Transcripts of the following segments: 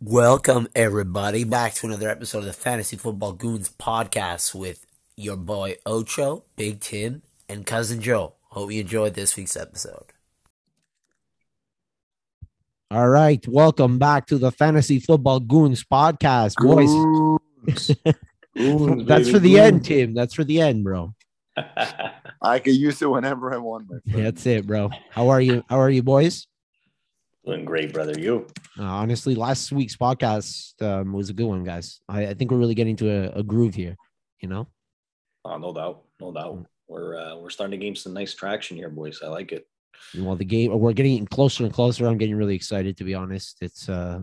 Welcome, everybody, back to another episode of the Fantasy Football Goons podcast with your boy Ocho, Big Tim, and Cousin Joe. Hope you enjoyed this week's episode. All right, welcome back to the Fantasy Football Goons podcast, boys. Goons, That's baby, for the goons. end, Tim. That's for the end, bro. I can use it whenever I want, my friend. That's it, bro. How are you? How are you, boys? Doing great, brother. You. Uh, honestly, last week's podcast um, was a good one, guys. I, I think we're really getting to a, a groove here. You know, Oh, no doubt, no doubt. We're uh, we're starting to gain some nice traction here, boys. I like it. Well, the game we're getting closer and closer. I'm getting really excited, to be honest. It's uh,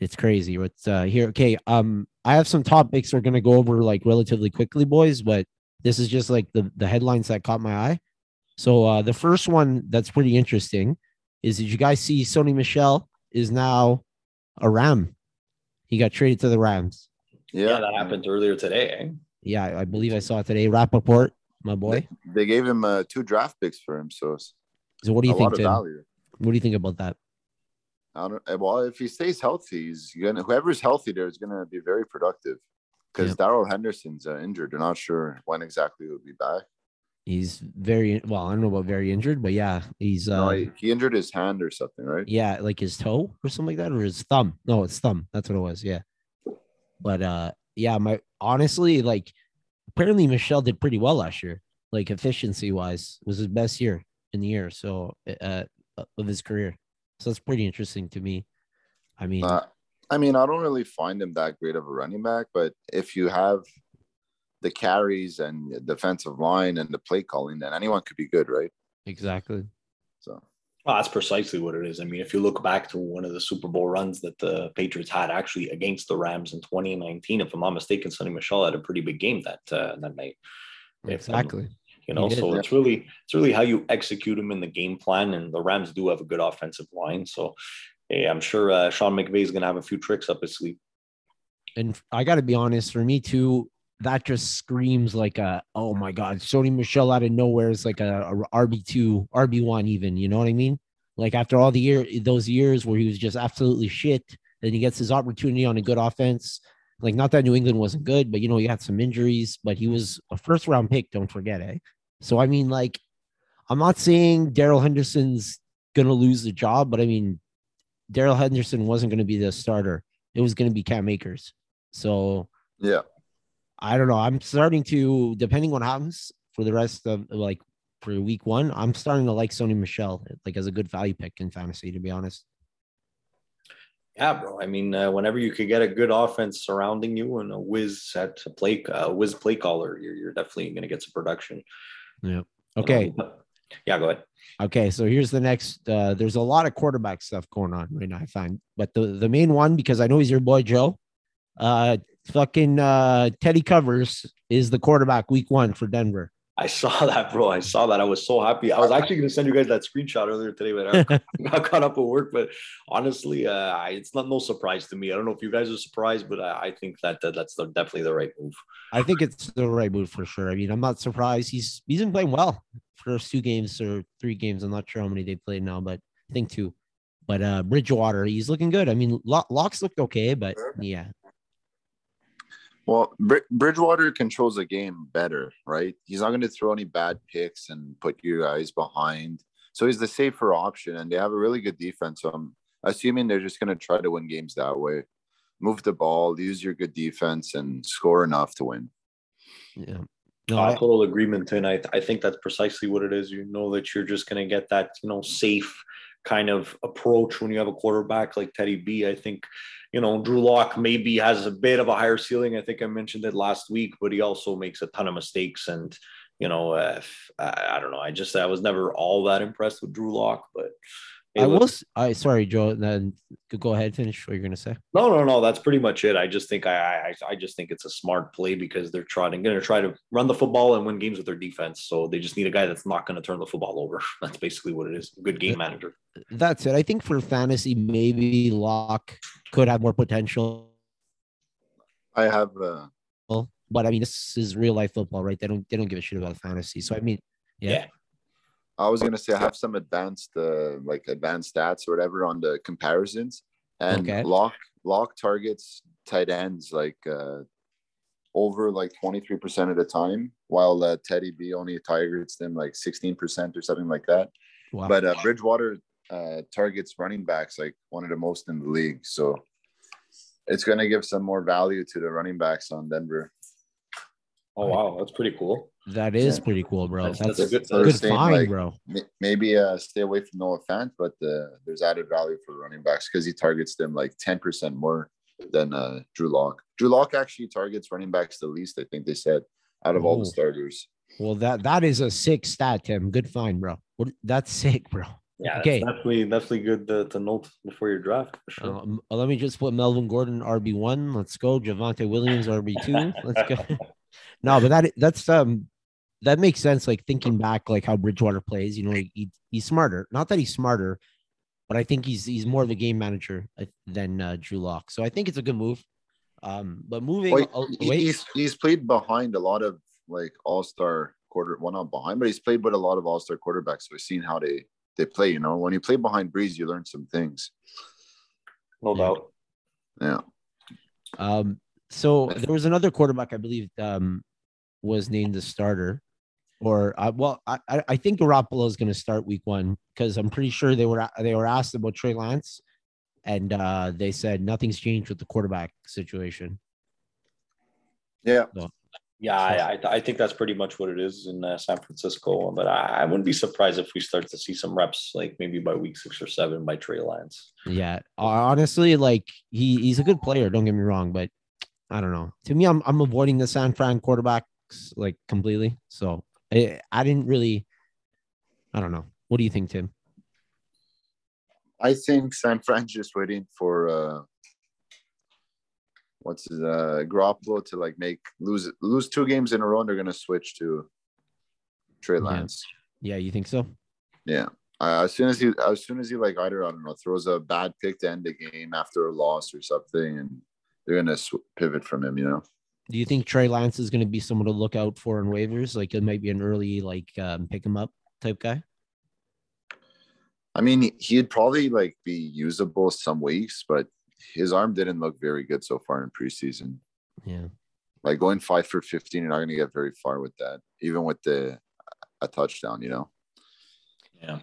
it's crazy. It's uh, here. Okay, um, I have some topics we're gonna go over like relatively quickly, boys. But this is just like the the headlines that caught my eye. So uh, the first one that's pretty interesting is did you guys see Sony Michel is now a Ram? He got traded to the Rams. Yeah, Yeah, that happened earlier today. Eh? Yeah, I I believe I saw it today. Rapoport, my boy. They gave him uh, two draft picks for him, so So what do you a think, lot of value. What do you think about that? I don't, eh, well, if he stays healthy, he's gonna whoever's healthy there is gonna be very productive. Because Darrell Henderson's uh, injured. They're not sure when exactly he'll be back. He's very well. I don't know about very injured, but yeah, he's uh, no, he, he injured his hand or something, right? yeah, like his toe or something like that, or his thumb. No, it's thumb. That's what it was. Yeah. But uh, yeah, my honestly, like, apparently Michel did pretty well last year. Like efficiency wise, was his best year in the year. So uh, of his career. So that's pretty interesting to me. I mean, Uh, I mean, I don't really find him that great of a running back, but if you have the carries and the defensive line and the play calling, then anyone could be good, right? exactly. So Well, that's precisely what it is. I mean, if you look back to one of the Super Bowl runs that the Patriots had actually against the Rams in 2019, if I'm not mistaken, Sony Michel had a pretty big game that uh, that night. If, um, Exactly. You know, did, so yeah. it's really it's really how you execute them in the game plan. And the Rams do have a good offensive line, so hey, I'm sure uh, Sean McVay is going to have a few tricks up his sleeve. and I got to be honest, for me too, that just screams like a oh my god, Sony Michel out of nowhere is like a, RB two, RB one, even. You know what I mean? Like after all the year, those years where he was just absolutely shit, then he gets his opportunity on a good offense. Like not that New England wasn't good, but you know he had some injuries, but he was a first round pick. Don't forget, eh? So I mean, like, I'm not saying Darrell Henderson's gonna lose the job, but I mean, Darrell Henderson wasn't gonna be the starter. It was gonna be Cam Akers. So yeah, I don't know. I'm starting to, depending on what happens for the rest of like for week one, I'm starting to like Sony Michel like as a good value pick in fantasy, to be honest. Yeah, bro. I mean, uh, whenever you could get a good offense surrounding you and a whiz at a play, uh, whiz play caller, you're, you're definitely going to get some production. Yeah. Okay. know? Yeah, go ahead. Okay. So here's the next. Uh, there's a lot of quarterback stuff going on right now, I find. But the, the main one, because I know he's your boy Joe, uh, fucking uh, Teddy Covers is the quarterback week one for Denver. I saw that, bro. I saw that. I was so happy. I was actually going to send you guys that screenshot earlier today, but I got caught up at work. But honestly, uh, I, it's not no surprise to me. I don't know if you guys are surprised, but I, I think that, that that's the, definitely the right move. I think it's the right move for sure. I mean, I'm not surprised. He's he's been playing well first two games or three games. I'm not sure how many they played now, but I think two. But uh Bridgewater, he's looking good. I mean, Lo- Locks looked okay, but yeah, Well, Br- Bridgewater controls the game better, right? He's not going to throw any bad picks and put you guys behind. So he's the safer option, and they have a really good defense. So I'm assuming they're just going to try to win games that way. Move the ball, use your good defense, and score enough to win. yeah. No, I, total agreement, and I, I think that's precisely what it is. You know that you're just going to get that, you know, safe kind of approach when you have a quarterback like Teddy B. I think, you know, Drew Lock maybe has a bit of a higher ceiling. I think I mentioned it last week, but he also makes a ton of mistakes. And, you know, uh, I, I don't know. I just, I was never all that impressed with Drew Lock, but I it was- was I sorry, Joe. Then go ahead, finish what you're gonna say. No, no, no. That's pretty much it. I just think I, I, I just think it's a smart play because they're trying, going to try to run the football and win games with their defense. So they just need a guy that's not going to turn the football over. That's basically what it is. Good game manager. That's it. I think for fantasy, maybe Lock could have more potential. I have uh, But I mean, this is real life football, right? They don't they don't give a shit about fantasy. So I mean, yeah. Yeah. I was gonna say I have some advanced uh, like advanced stats or whatever on the comparisons. and Okay. lock lock targets tight ends like uh, over like twenty three percent of the time, while uh, Teddy B only targets them like sixteen percent or something like that. Wow. But uh, Bridgewater uh, targets running backs like one of the most in the league, so it's going to give some more value to the running backs on Denver. Oh wow, that's pretty cool. that is Yeah. pretty cool, bro. That's- That's, that's a good- good, First find, like, bro. Maybe uh, stay away from Noah Fant, but uh, there's added value for running backs because he targets them like 10% more than uh, Drew Lock. Drew Lock actually targets running backs the least, I think they said, out of all the starters. Well, that that is a sick stat, Tim. Good find, bro. What, that's sick, bro. Yeah, Okay. okay. definitely definitely good to, to note before your draft for sure. Um, let me just put Melvin Gordon RB one. Let's go. Javonte Williams RB two. Let's go. no, but that that's um that makes sense. Like thinking back, like how Bridgewater plays. You know, he, he he's smarter. Not that he's smarter, but I think he's he's more of a game manager than uh, Drew Lock. So I think it's a good move. Um, but moving Wait, oh, he- wait, he's he's played behind a lot of like all star quarter, well not behind, but he's played with a lot of all star quarterbacks. So we've seen how they they play. You know, when you play behind Brees, you learn some things. No Yeah. doubt. Yeah, Um, so there was another quarterback I believe um was named the starter, or uh, well, I I I think Garoppolo is going to start week one because I'm pretty sure they were they were asked about Trey Lance, and uh they said nothing's changed with the quarterback situation. yeah. Yeah, I, I, I think that's pretty much what it is in uh, San Francisco. But I, I wouldn't be surprised if we start to see some reps, like maybe by week six or seven, by Trey Lance. Yeah, honestly, like he he's a good player. Don't get me wrong, but I don't know. To me, I'm I'm avoiding the San Fran quarterbacks like completely. So I I didn't really. I don't know. What do you think, Tim? I think San Fran's just waiting for uh what's his uh Garoppolo to like make lose lose two games in a row and they're gonna switch to Trey Yeah. Lance. Yeah, you think so? Yeah. Uh, as soon as he as soon as he like either I don't know throws a bad pick to end the game after a loss or something and they're gonna sw- pivot from him, you know. Do you think Trey Lance is going to be someone to look out for in waivers? Like it might be an early like um, pick him up type guy. I mean, he- he'd probably like be usable some weeks, but his arm didn't look very good so far in preseason. Yeah. Like going five for fifteen, you're not gonna get very far with that, even with the a touchdown, you know. Yeah.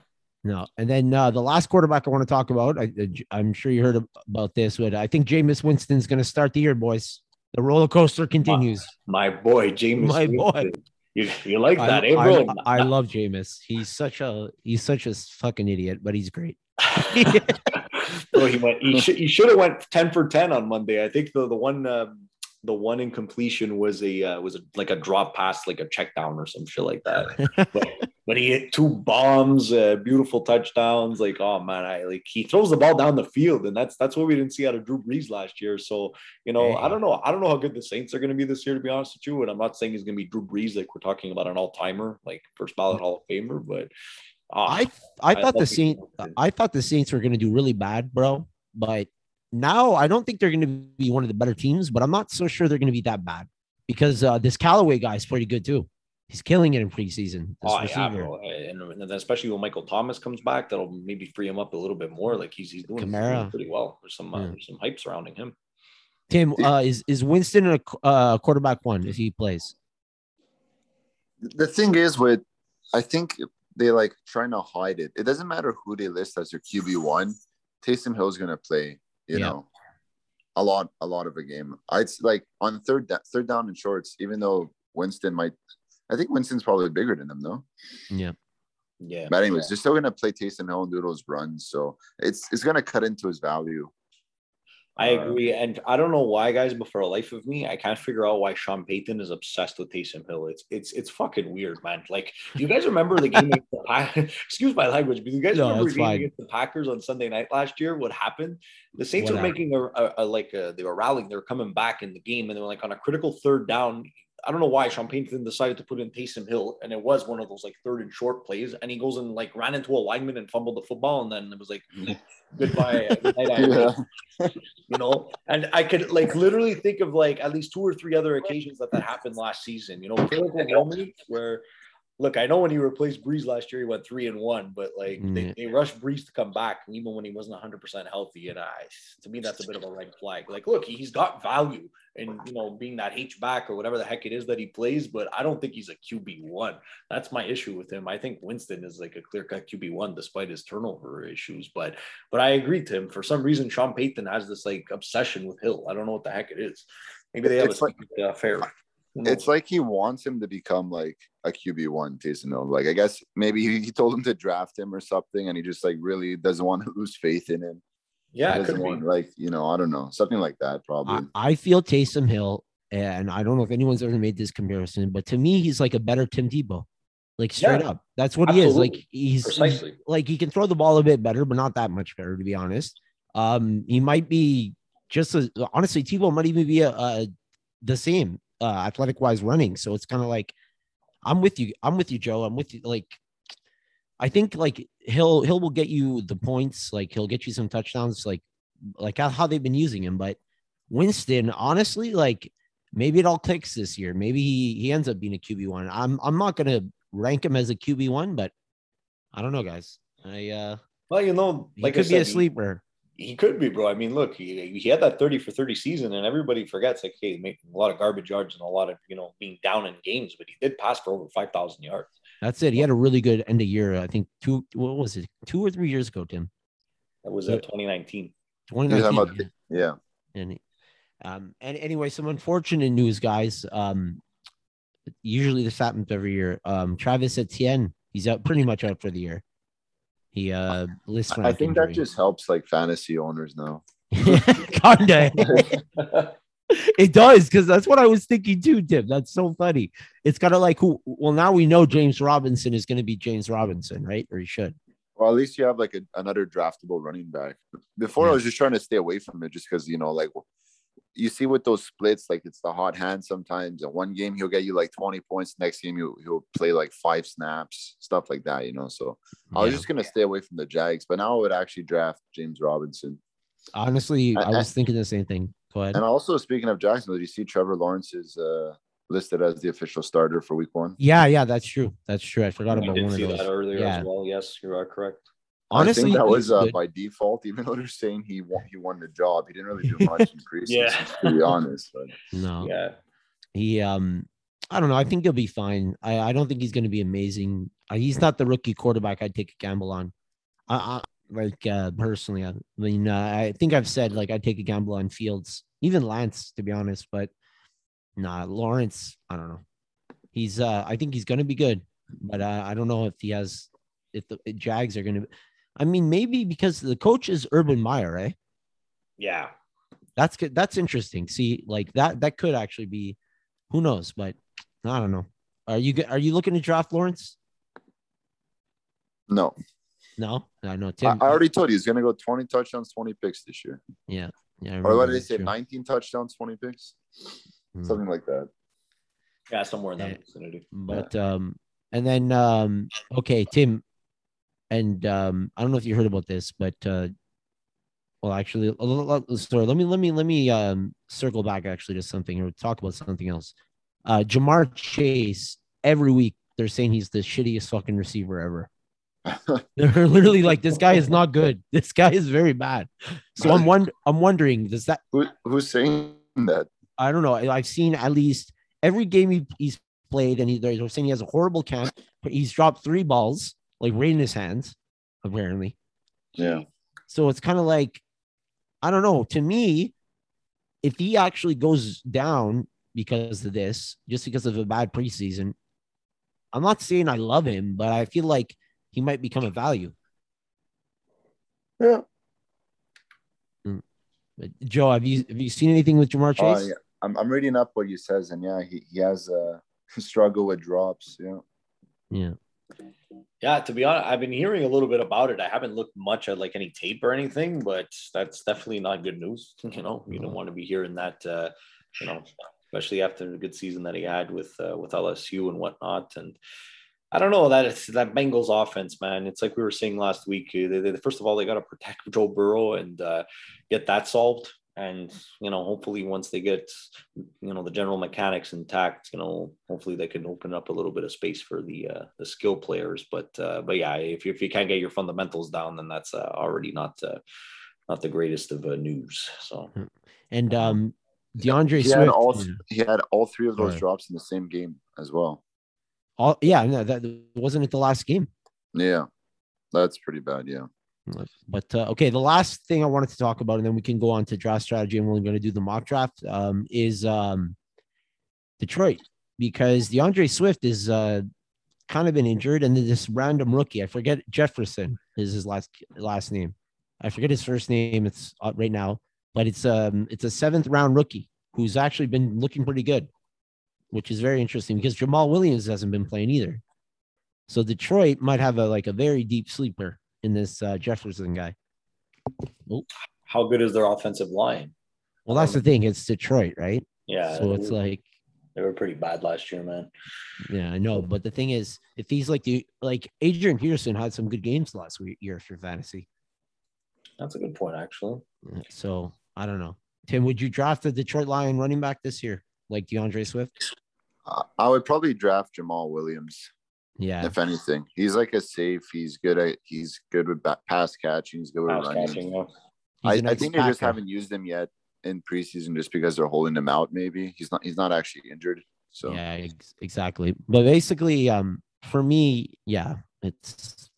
No, and then uh, the last quarterback I want to talk about, I, I'm sure you heard about this, but I think Jameis Winston's going to start the year, boys. The roller coaster continues. My boy, James. My boy. You, you like I, that, eh, I- bro? I love Jameis. He's such a he's such a fucking idiot, but he's great. Bro, he went. He should. He should have went ten for ten on Monday. I think the the one um, the one incompletion was a uh, was a, like a drop pass, like a check down or some shit like that. but, but he hit two bombs, uh, beautiful touchdowns. Like oh man, I like he throws the ball down the field, and that's that's what we didn't see out of Drew Brees last year. So you know, I don't know. I don't know how good the Saints are going to be this year, to be honest with you. And I'm not saying he's going to be Drew Brees, like we're talking about an all timer, like first ballot Hall of Famer, but. ah, I I thought the Saints I thought the Saints were going to do really bad, bro. But now I don't think they're going to be one of the better teams. But I'm not so sure they're going to be that bad because uh, this Callaway guy is pretty good too. He's killing it in preseason. Oh yeah, receiver. bro. And, and then especially when Michael Thomas comes back, that'll maybe free him up a little bit more. Like he's he's doing, he's doing Kamara. pretty well. There's some uh, Yeah. there's some hype surrounding him. Tim, uh, is is Winston a uh, quarterback one if he plays? The thing is with I think they like trying to hide it. It doesn't matter who they list as your QB one. Taysom Hill's gonna play, you Yeah. know, a lot, a lot of a game. I'd like on third da- third down and shorts, even though Winston might I think Winston's probably bigger than him though. Yeah. Yeah. But anyways, they're still gonna play Taysom Hill and do those runs. So it's it's gonna cut into his value. I Uh, agree. And I don't know why, guys, but for the life of me, I can't figure out why Sean Payton is obsessed with Taysom Hill. It's it's it's fucking weird, man. Like, do you guys remember the game the Pack- excuse my language, but you guys No, remember the game against the Packers on Sunday night last year? What happened? The Saints What were making a, a, a like a, they were rallying, they were coming back in the game, and they were like on a critical third down. I don't know why Sean Payton decided to put in Taysom Hill, and it was one of those like third and short plays, and he goes and like ran into a lineman and fumbled the football, and then it was like goodbye, uh, good night, Yeah. you know? And i could like literally think of like at least two or three other occasions that that happened last season you know? Where look, I know when he replaced Brees last year, he went three and one, but like they, they rushed Brees to come back, even when he wasn't 100 percent healthy. And I, to me, that's a bit of a red flag. Like, look, he's got value, and you know, being that H back or whatever the heck it is that he plays, but I don't think he's a QB one. That's my issue with him. I think Winston is like a clear cut QB one, despite his turnover issues. But but I agree, Tim. For some reason, Sean Payton has this like obsession with Hill. I don't know what the heck it is. Maybe they have It's a like- uh, affair. Who It's like he wants him to become like a QB one, Taysom Hill. Like I guess maybe he, he told him to draft him or something, and he just like really doesn't want to lose faith in him. yeah, it doesn't could be. like you know I don't know something like that probably. I, I feel Taysom Hill, and I don't know if anyone's ever made this comparison, but to me, he's like a better Tim Tebow. Like straight Yeah, up. That's what he is. Like absolutely. he's, he's like he can throw the ball a bit better, but not that much better, to be honest. Um, he might be just as honestly, Tebow might even be a, a the same uh athletic wise running. So it's kind of like I'm with you. I'm with you, Joe. I'm with you. Like I think like he'll he'll will get you the points, like he'll get you some touchdowns, like like how, how they've been using him. But Winston, honestly, like maybe it all clicks this year. Maybe he, he ends up being a QB one. I'm I'm not gonna rank him as a QB one, but I don't know, guys. I uh Well, you know, he like could I be a said, sleeper. He, could be, bro. I mean, look, he, he had that 30 for 30 season, and everybody forgets, like, hey, making a lot of garbage yards and a lot of, you know, being down in games, but he did pass for over 5,000 yards. That's it. He had a really good end of year. I think two what was it? Two or three years ago, Tim. That was Yeah. uh, 2019. 2019. yeah, And um and anyway, some unfortunate news, guys. Um usually this happens every year. Um Travis Etienne, he's out pretty much out for the year. He uh lists I think that just helps like fantasy owners now. kinda it does because that's what I was thinking too, Tim. That's so funny. It's kind of like who well now we know James Robinson is gonna be James Robinson, right? Or he should. Well, at least you have like a, another draftable running back. Before I was just trying to stay away from it, just because you know, like you see with those splits, like it's the hot hand sometimes. In one game, he'll get you like 20 points. Next game, he'll, he'll play like five snaps, stuff like that, you know. So I was just gonna stay away from the Jags, but now I would actually draft James Robinson. honestly, I I- was thinking the same thing. Go ahead. And also, speaking of Jacksonville, did you see Trevor Lawrence is uh, listed as the official starter for Week One? Yeah, yeah, that's true. That's true. I forgot I about did one of those. that earlier Yeah. as well. Yes, you are correct. Honestly, I think that was uh, by default, even though they're saying he won, he won the job. He didn't really do much in preseason, Yeah. to be honest. But no. Yeah. He um I don't know. I think he'll be fine. I, I don't think he's gonna be amazing. Uh, he's not the rookie quarterback I'd take a gamble on. I, I like uh personally. I mean, uh, I think I've said like I'd take a gamble on Fields, even Lance, to be honest. But nah, Lawrence, I don't know. He's uh I think he's gonna be good, but uh, I don't know if he has if the Jags are gonna. I mean, maybe because the coach is Urban Meyer, right? Yeah. That's good. That's interesting. See, like that that could actually be, who knows? But I don't know. Are you are you looking to draft Lawrence? no, No, I know I, Tim. I already told you he's gonna go 20 touchdowns, 20 picks this year. yeah, yeah. Or what did they say? true. 19 touchdowns, 20 picks, Hmm. something like that. Yeah, somewhere in that Yeah. vicinity. But um, and then um, okay, Tim, and um, I don't know if you heard about this, but uh, well, actually, a little- little story. Let me let me let me um circle back actually to something or talk about something else. Uh, Ja'Marr Chase every week they're saying he's the shittiest fucking receiver ever. They're literally like, this guy is not good. This guy is very bad. So I'm wonder I'm wondering, does that Who, who's saying that? I don't know. I've seen at least every game he, he's played, and he, they're saying he has a horrible camp. But he's dropped three balls, like mm-hmm. right in his hands, apparently. Yeah. So it's kind of like, I don't know. To me, if he actually goes down because of this, just because of a bad preseason, I'm not saying I love him, but I feel like he might become a value. Yeah. Mm. But Joe, have you have you seen anything with Ja'Marr Oh, Chase? yeah. I'm, I'm reading up what he says, and yeah, he, he has a struggle with drops. Yeah. yeah. Yeah, to be honest, I've been hearing a little bit about it. I haven't looked much at like any tape or anything, but that's definitely not good news. You know, you don't want to be hearing that. Uh, you know, especially after the good season that he had with uh, with LSU and whatnot. And I don't know that it's that Bengals offense, man. It's like we were saying last week. uh, They, they, first of all, they got to protect Joe Burrow and uh, get that solved. And you know hopefully once they get you know the general mechanics intact you know hopefully they can open up a little bit of space for the uh, the skill players but uh, but yeah if you, if you can't get your fundamentals down then that's uh, already not uh, not the greatest of uh, news so and um DeAndre he Swift had all yeah. he had all three of those Right. drops in the same game as well. all yeah no, that wasn't it the last game Yeah, that's pretty bad. Yeah. But uh, okay, the last thing I wanted to talk about, and then we can go on to draft strategy, and we're going to do the mock draft. Um, is um, Detroit because DeAndre Swift is uh, kind of been injured, and then this random rookie, I forget Jefferson is his last last name. I forget his first name. It's uh, right now, but it's um it's a seventh round rookie who's actually been looking pretty good, which is very interesting because Jamaal Williams hasn't been playing either. So Detroit might have a like a very deep sleeper in this uh, Jefferson guy. how good is their offensive line Well, that's the thing. It's Detroit, right? yeah so it's they, like, they were pretty bad last year man yeah, I know. But the thing is, if he's like the like Adrian Peterson had some good games last year for fantasy. that's a good point actually So I don't know. Tim, would you draft a Detroit Lion running back this year, like DeAndre Swift? Uh, I would probably draft Jamaal Williams Yeah, if anything. He's like a safe. He's good at. He's good with ba- pass catching. He's good with Pass running. catching, yeah. he's I, a I nice think they just haven't used him yet in preseason just because they're holding him out. Maybe he's not. He's not actually injured. So Yeah, ex- exactly. But basically, um, for me, yeah, it's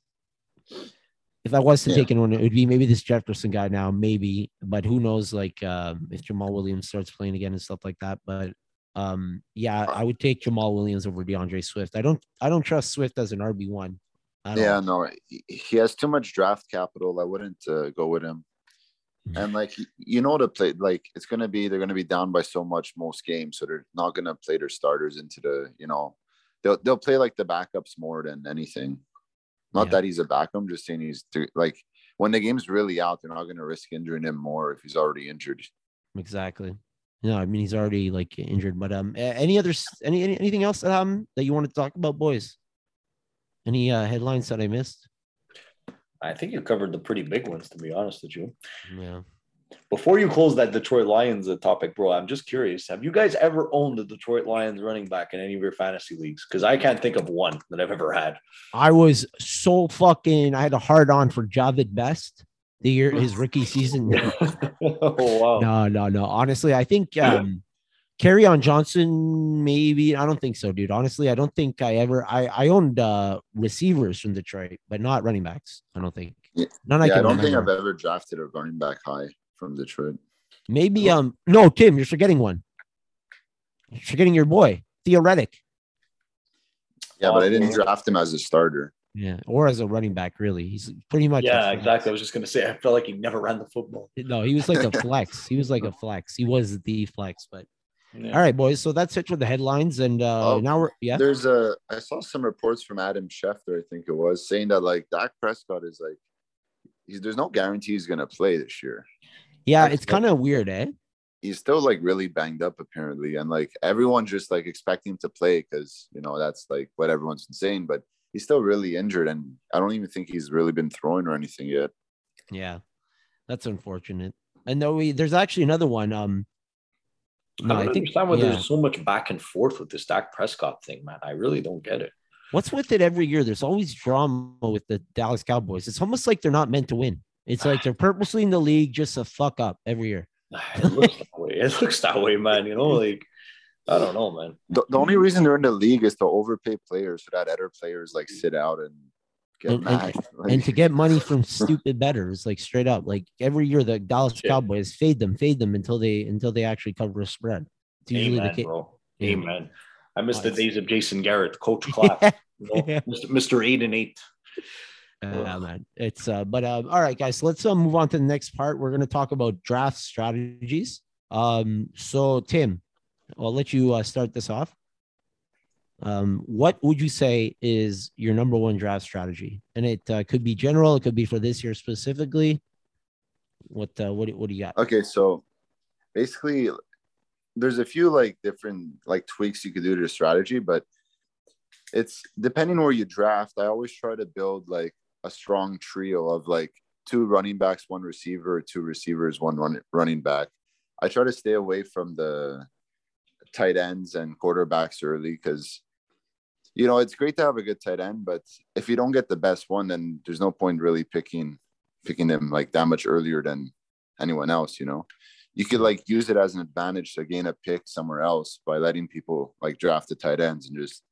if I was to Yeah. take anyone, it would be maybe this Jefferson guy now, maybe. But who knows, like um, if Jamaal Williams starts playing again and stuff like that. But um, yeah, I would take Jamaal Williams over DeAndre Swift. I don't, I don't trust Swift as an RB one. yeah, no, he, has too much draft capital. I wouldn't uh, go with him. Mhm. And like you know, to play like it's gonna be they're gonna be down by so much most games, so they're not gonna play their starters into the you know they'll they'll play like the backups more than anything. Not Yeah. that he's a backup, I'm just saying he's to, like when the game's really out, they're not gonna risk injuring him more if he's already injured. exactly. No, I mean he's already like injured. But um, any other, any, any anything else that um that you want to talk about, boys? Any uh headlines that I missed? I think you covered the pretty big ones, to be honest with you. Yeah. Before you close that Detroit Lions uh, topic, bro, I'm just curious. Have you guys ever owned the Detroit Lions running back in any of your fantasy leagues? Because I can't think of one that I've ever had. I was so fucking. I had a hard on for Jahvid Best the year his rookie season. oh wow. no, no, no. Honestly, I think um, Kerryon Johnson. Maybe I don't think so, dude. Honestly, I don't think I ever. I I owned uh, receivers from Detroit, but not running backs. I don't think. None I yeah, I can don't think I've ever drafted a running back high from Detroit. Maybe um. No, Tim, you're forgetting one. You're forgetting your boy Theo Riddick. Yeah, but I didn't draft him as a starter. Yeah, or as a running back, really. He's pretty much. Yeah, exactly. I was just gonna say I felt like he never ran the football. No, he was like a flex. He was like a flex. He was the flex, but Yeah. All right, boys. So that's it for the headlines, and uh Oh, now we're yeah. There's a I saw some reports from Adam Schefter, I think it was, saying that like Dak Prescott is like he's there's no guarantee he's gonna play this year. Yeah, that's it's kind of weird, eh? He's still like really banged up apparently, and like everyone's just like expecting him to play because you know that's like what everyone's been saying, but he's still really injured, and I don't even think he's really been throwing or anything yet. Yeah, that's unfortunate. And though we there's actually another one. Um, no, I I don't think understand why yeah. there's so much back and forth with this Dak Prescott thing, man. I really don't get it. what's with it every year. There's always drama with the Dallas Cowboys. It's almost like they're not meant to win. It's like they're purposely in the league just to fuck up every year. It looks that way. It looks that way, man. You know, like I don't know, man. The, the only reason they're in the league is to overpay players so that other players like sit out and get And- and- Like, and to get money from stupid betters, like straight up, like every year the Dallas Shit. Cowboys fade them, fade them until they until they actually cover a spread. It's usually Amen, the case. bro. Yeah. Amen. I miss the days of Jason Garrett, Coach Clapp, you know, Yeah. Mr. Mr. Eight and Eight. Yeah, man. It's uh, but um, all right, guys. Let's uh, move on to the next part. We're gonna talk about draft strategies. Um, so Tim, I'll let you uh, start this off. Um, what would you say is your number one draft strategy? And it uh, could be general. It could be for this year specifically. What uh, what do- what do you got? Okay, so basically, there's a few like different like tweaks you could do to the strategy, but it's depending where you draft. I always try to build like a strong trio of like two running backs, one receiver, two receivers, one run, running back. I try to stay away from the tight ends and quarterbacks early because you know it's great to have a good tight end, but if you don't get the best one, then there's no point really picking picking them like that much earlier than anyone else. You know, you could like use it as an advantage to gain a pick somewhere else by letting people like draft the tight ends and just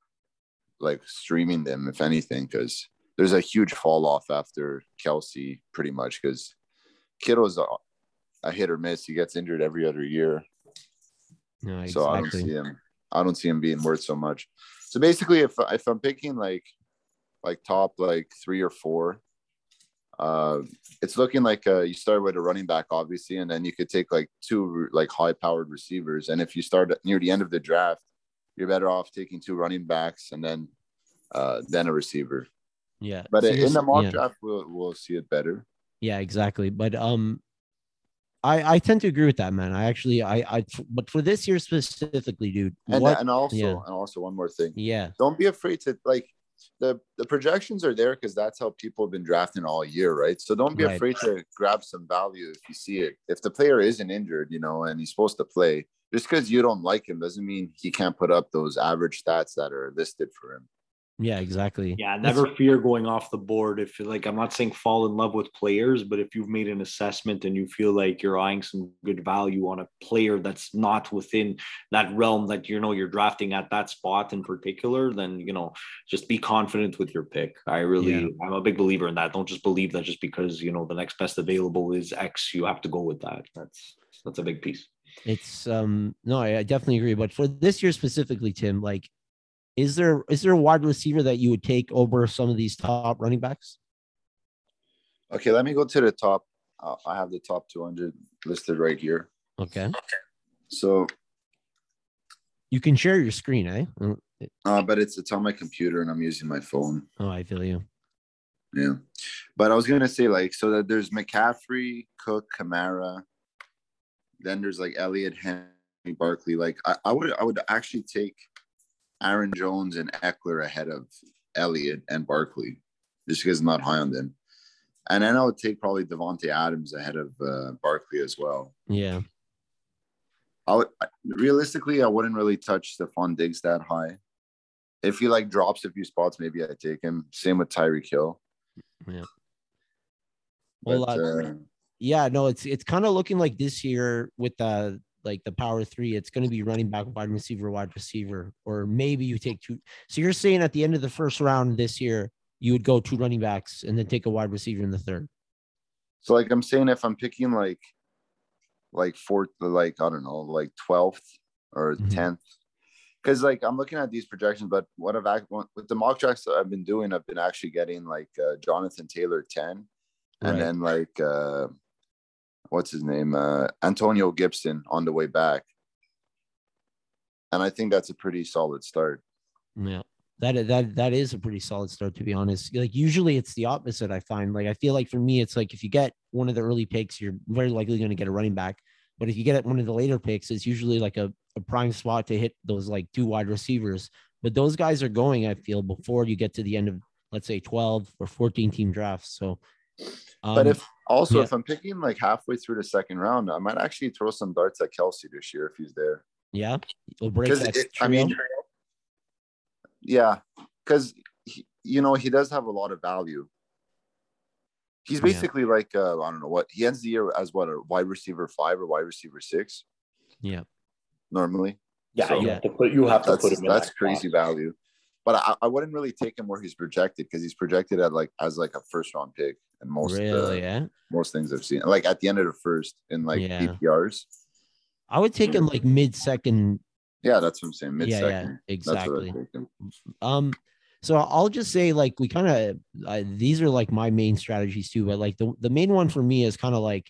like streaming them, if anything, because there's a huge fall off after Kelce pretty much because Kittle's a, a hit or miss. He gets injured every other year. No, exactly. So I don't see him. I don't see him being worth so much. So basically, if if I'm picking like like top like three or four, uh, it's looking like uh, you start with a running back, obviously, and then you could take like two like high powered receivers. And if you start near the end of the draft, you're better off taking two running backs and then uh, then a receiver. Yeah, But So in the mock yeah. draft, we'll we'll see it better. Yeah, exactly. But um, I I tend to agree with that, man. I actually I I but for this year specifically, dude. And what? and also yeah. and also one more thing. yeah, don't be afraid to like the the projections are there because that's how people have been drafting all year, right? So don't be Right. afraid to grab some value if you see it. If the player isn't injured, you know, and he's supposed to play, just because you don't like him doesn't mean he can't put up those average stats that are listed for him. Yeah, exactly. Yeah, That's- never fear going off the board. If like I'm not saying fall in love with players, but if you've made an assessment and you feel like you're eyeing some good value on a player that's not within that realm that you know you're drafting at that spot in particular, then you know just be confident with your pick. I really, Yeah. I'm a big believer in that. Don't just believe that just because you know the next best available is X, you have to go with that. That's that's a big piece. It's um no, I, I definitely agree. But for this year specifically, Tim, like, is there is there a wide receiver that you would take over some of these top running backs? Okay, let me go to the top. Uh, I have the top 200 listed right here. Okay, So, you can share your screen, eh? Mm, uh, but it's it's on my computer and I'm using my phone. Oh, I feel you. Yeah. But I was gonna say like so that there's McCaffrey, Cook, Kamara. Then there's like Elliott, Henry, Barkley. Like I, I would I would actually take Aaron Jones and Ekeler ahead of Elliott and Barkley, just because I'm not high on them. And then I would take probably Davante Adams ahead of uh, Barkley as well. Yeah, I would realistically I wouldn't really touch Stefon Diggs that high. If he like drops a few spots, maybe I take him. Same with Tyreek Hill. Yeah. But, Well, uh, uh, yeah. No, it's it's kind of looking like this year with the like the power three, it's going to be running back, wide receiver, wide receiver, or maybe you take two. So you're saying at the end of the first round this year, you would go two running backs and then take a wide receiver in the third. So like I'm saying, if I'm picking like like fourth, like I don't know, like twelfth or Mhm. 10th because like I'm looking at these projections, but what I've act- with the mock drafts that I've been doing, I've been actually getting like uh, Jonathan Taylor ten, and Right. then like uh, what's his name, uh, Antonio Gibson on the way back, and I think that's a pretty solid start. Yeah. That that that is a pretty solid start to be honest. Like usually it's the opposite I find. Like I feel like for me it's like if you get one of the early picks you're very likely going to get a running back. But if you get one of the later picks it's usually like a, a prime spot to hit those like two wide receivers. But those guys are going I feel before you get to the end of let's say 12 or 14 team drafts. So um, but if also yeah. if I'm picking like halfway through the second round, I might actually throw some darts at Kelce this year if he's there. yeah, you'll break 'Cause that it- I mean, Yeah, because you know he does have a lot of value. He's Yeah. basically like uh, I don't know what he ends the year as what a wide receiver five or wide receiver six yeah. normally. Yeah, So- you have to put you have to That's put him in that's that crazy spot. value. But I, I wouldn't really take him where he's projected because he's projected at like as like a first round pick and most Really, uh, yeah. most things I've seen like at the end of the first in like Yeah. PPRs. I would take him like mid second. Yeah, that's what I'm saying. Mid second. yeah, what exactly. I take him. Um, so I'll just say like we kind of uh, these are like my main strategies too, but like the the main one for me is kind of like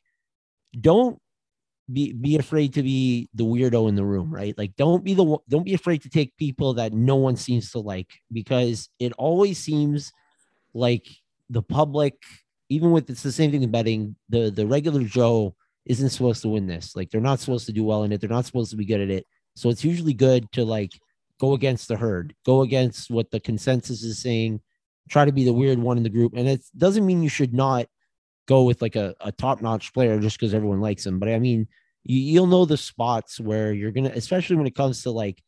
don't be be afraid to be the weirdo in the room, right? Like don't be the one- don't be afraid to take people that no one seems to like because it always seems like the public, even with it's the same thing in betting, the the regular Joe isn't supposed to win this. Like they're not supposed to do well in it. They're not supposed to be good at it. So it's usually good to like go against the herd, go against what the consensus is saying, try to be the weird one in the group. And it doesn't mean you should not go with like a, a top notch player just because everyone likes him. But I mean, you, you'll know the spots where you're gonna, especially when it comes to like,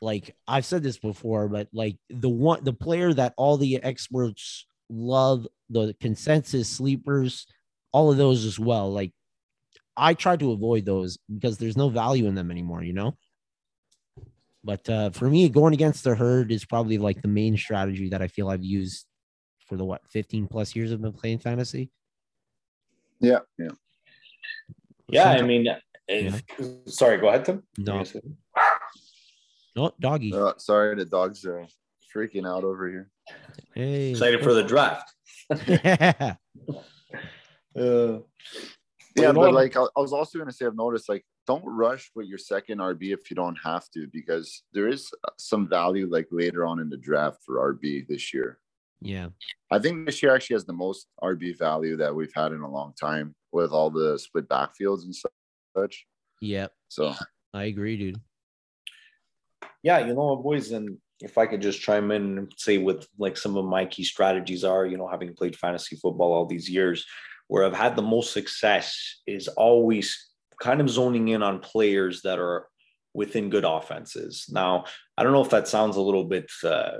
like I've said this before, but like the one, the player that all the experts love, the consensus sleepers, all of those as well. Like I try to avoid those because there's no value in them anymore, you know. But uh, for me, going against the herd is probably like the main strategy that I feel I've used for the what 15 plus years I've been playing fantasy. Yeah, yeah. Yeah, I mean, if, sorry, go ahead, Tim. No, no, doggy. Uh, sorry, the dogs are freaking out over here. Hey, Excited for the draft. Yeah, Uh, Yeah, but like I, I was also going to say, I've noticed like don't rush with your second RB if you don't have to, because there is some value like later on in the draft for RB this year. yeah, I think this year actually has the most RB value that we've had in a long time with all the split backfields and such. yeah. So I agree, dude. yeah, you know what, boys, and if I could just chime in and say what like some of my key strategies are, you know, having played fantasy football all these years, where I've had the most success is always kind of zoning in on players that are within good offenses. Now, I don't know if that sounds a little bit uh,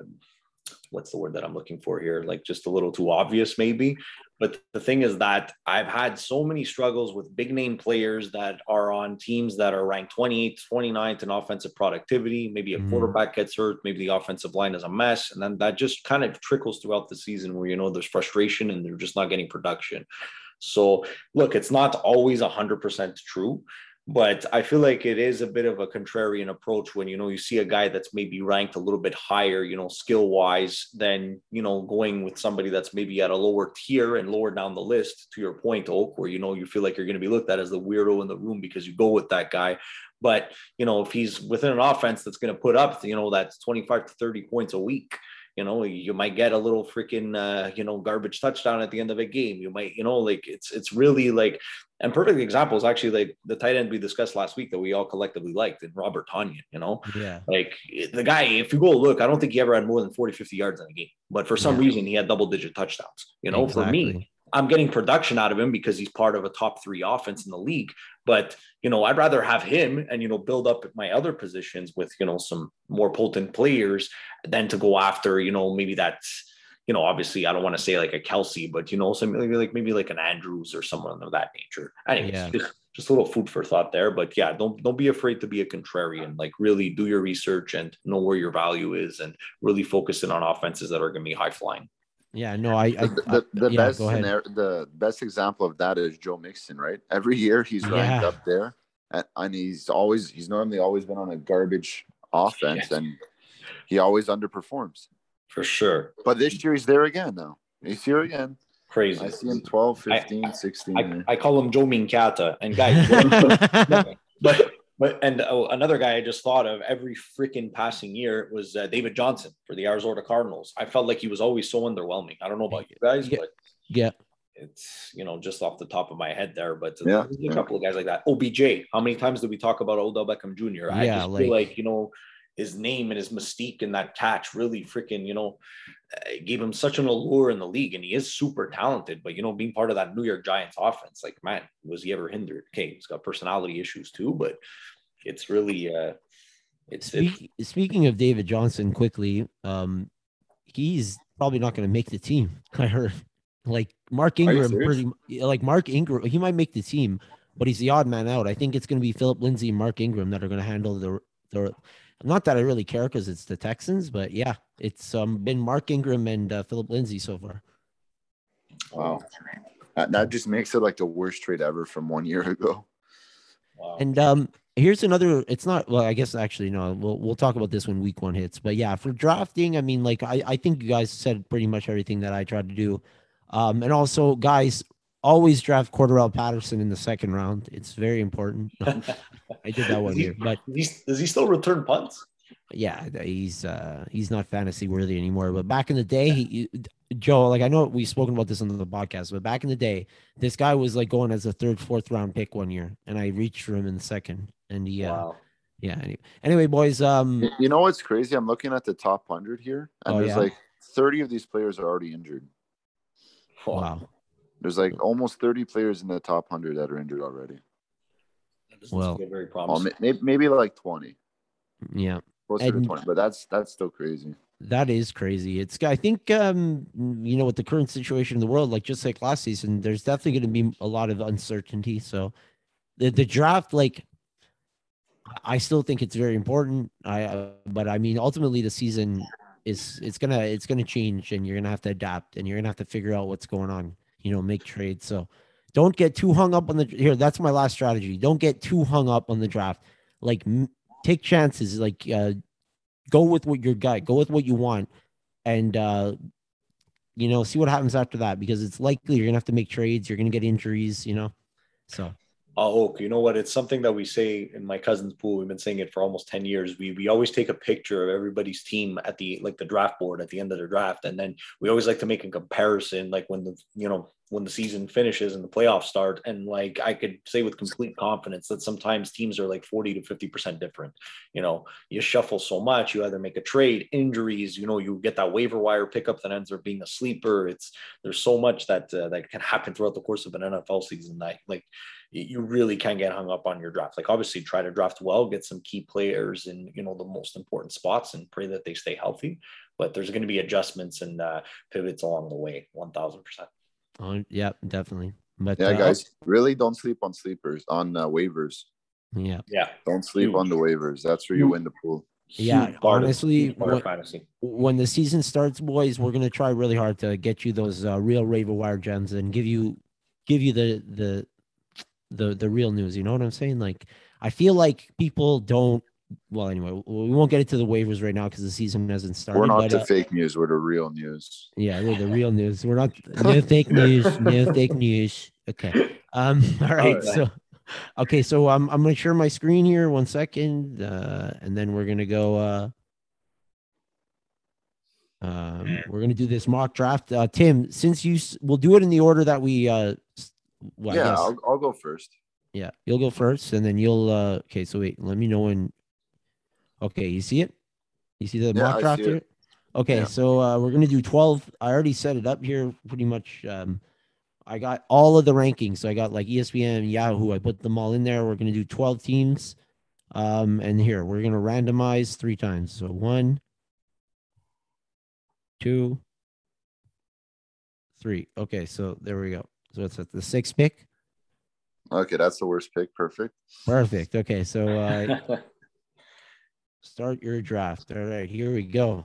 what's the word that I'm looking for here? Like just a little too obvious, maybe. But the thing is that I've had so many struggles with big name players that are on teams that are ranked 28th, 29th in offensive productivity. Maybe a Mhm. quarterback gets hurt, maybe the offensive line is a mess. And then that just kind of trickles throughout the season where, you know, there's frustration and they're just not getting production. So, look, it's not always 100% true, but I feel like it is a bit of a contrarian approach when, you know, you see a guy that's maybe ranked a little bit higher, you know, skill wise than, you know, going with somebody that's maybe at a lower tier and lower down the list, to your point, Oak, where, you know, you feel like you're going to be looked at as the weirdo in the room because you go with that guy. But, you know, if he's within an offense that's going to put up, you know, that's 25 to 30 points a week, you know, you might get a little freaking, uh, you know, garbage touchdown at the end of a game. You might, you know, like it's, it's really like, and perfect example is actually like the tight end we discussed last week that we all collectively liked and Robert Tonyan, you know, Yeah, like the guy, if you go look, I don't think he ever had more than 40, 50 yards in a game, but for some Yeah. reason he had double digit touchdowns, you know, for me, Exactly. I'm getting production out of him because he's part of a top three offense in the league. But you know, I'd rather have him and you know build up my other positions with you know some more potent players than to go after you know maybe that's you know obviously I don't want to say like a Kelce, but you know some maybe like maybe like an Andrews or someone of that nature. Anyways, Yeah. just, just a little food for thought there. But yeah, don't don't be afraid to be a contrarian. Like really do your research and know where your value is and really focus in on offenses that are going to be high flying. Yeah, no, I, I, the, the, the yeah, best scenario, the best example of that is Joe Mixon, right? Every year he's ranked Yeah. up there, and, and he's always he's normally always been on a garbage offense, Yes. and he always underperforms. For sure. But this year he's there again now. He's here again. Crazy. I see him 12, 15, 16. I, I call him Joe Minkata. And guys, but but and oh, another guy I just thought of every freaking passing year was uh, David Johnson for the Arizona Cardinals. I felt like he was always so underwhelming. I don't know about you guys, Yeah. but yeah, it's you know just off the top of my head there. But Yeah, a yeah. couple of guys like that. OBJ. How many times did we talk about Odell Beckham Jr.? I Yeah, just like- feel like you know his name and his mystique and that catch really freaking you know uh, gave him such an allure in the league, and he is super talented. But you know, being part of that New York Giants offense, like man, was he ever hindered? Okay, he's got personality issues too, but it's really uh, it's it, speaking of David Johnson, quickly, um, he's probably not going to make the team. I heard, like Mark Ingram, pretty like Mark Ingram, he might make the team, but he's the odd man out. I think it's going to be Phillip Lindsay and Mark Ingram that are going to handle the the. Not that I really care because it's the Texans, but yeah, it's um been Mark Ingram and uh, Phillip Lindsay so far. wow. That, that just makes it like the worst trade ever from one year ago. wow. And um, here's another. It's not. Well, I guess actually no. We'll we'll talk about this when week one hits. But yeah, for drafting, I mean, like I I think you guys said pretty much everything that I tried to do. Um, and also, guys, always draft Cordarrelle Patterson in the second round. It's very important. I did that one Does he- year, but Does he, still return punts? yeah, he's uh he's not fantasy worthy anymore. But back in the day, he Joe, like I know we've spoken about this on the podcast, but back in the day, this guy was like going as a third, fourth round pick one year, and I reached for him in the second, and he uh, yeah. Anyway, anyway, boys. Um, You know what's crazy? I'm looking at the top 100 here, and Oh, there's yeah? like 30 of these players are already injured. wow. There's like almost 30 players in the top 100 that are injured already. Well, very Oh, promising. maybe, maybe like 20, Yeah. closer to 20, but that's that's still crazy. That is crazy. It's I think um you know with the current situation in the world, like just like last season, there's definitely going to be a lot of uncertainty. So the the draft, like I still think it's very important. I uh, but I mean ultimately the season is it's gonna it's gonna change and you're gonna have to adapt and you're gonna have to figure out what's going on. You know, make trades. So don't get too hung up on the here. That's my last strategy. Don't get too hung up on the draft. Like take chances. Like uh go with what your gut, go with what you want, and uh, you know, see what happens after that because it's likely you're gonna have to make trades, you're gonna get injuries, you know. So Oh, you know what? It's something that we say in my cousin's pool. We've been saying it for almost 10 years. We we always take a picture of everybody's team at the like the draft board at the end of the draft. And then we always like to make a comparison, like when the you know, when the season finishes and the playoffs start. And like I could say with complete confidence that sometimes teams are like 40 to 50% different. You know, you shuffle so much, you either make a trade, injuries, you know, you get that waiver wire pickup that ends up being a sleeper. It's there's so much that uh, that can happen throughout the course of an NFL season that like you really can get hung up on your draft. Like obviously try to draft well, get some key players in, you know, the most important spots and pray that they stay healthy. But there's going to be adjustments and uh, pivots along the way. 1000%. uh, yeah, definitely. But Yeah, uh, guys, really don't sleep on sleepers on uh, waivers. yeah, Yeah. Don't sleep Huge. on the waivers. That's where you Huge. win the pool. Yeah, Huge part honestly, huge of what- fantasy. when the season starts, boys, we're gonna try really hard to get you those uh, real waiver wire gems and give you give you the the the the real news. You know what I'm saying? Like I feel like people don't. Well, anyway, we won't get into the waivers right now because the season hasn't started. We're not but, the uh, fake news. We're the real news. Yeah, we're the real news. We're not no fake news, no fake news. Okay. Um, all right. right. So okay, so I'm I'm gonna share my screen here one second. Uh and then we're gonna go uh um, we're gonna do this mock draft. Uh Tim, since you we'll do it in the order that we uh well, yeah, I'll, I'll go first. yeah, you'll go first and then you'll uh okay, so wait, let me know when okay, you see it? You see the Yeah, mock draft here? Okay, Yeah. so uh we're gonna do 12. I already set it up here pretty much. Um I got all of the rankings. So I got like ESPN, Yahoo. I put them all in there. We're gonna do 12 teams. Um, and here we're gonna randomize three times. So one, two, three. Okay, so there we go. So it's the sixth pick. Okay, that's the worst pick. Perfect. Perfect. Okay, so uh start your draft. All right, here we go.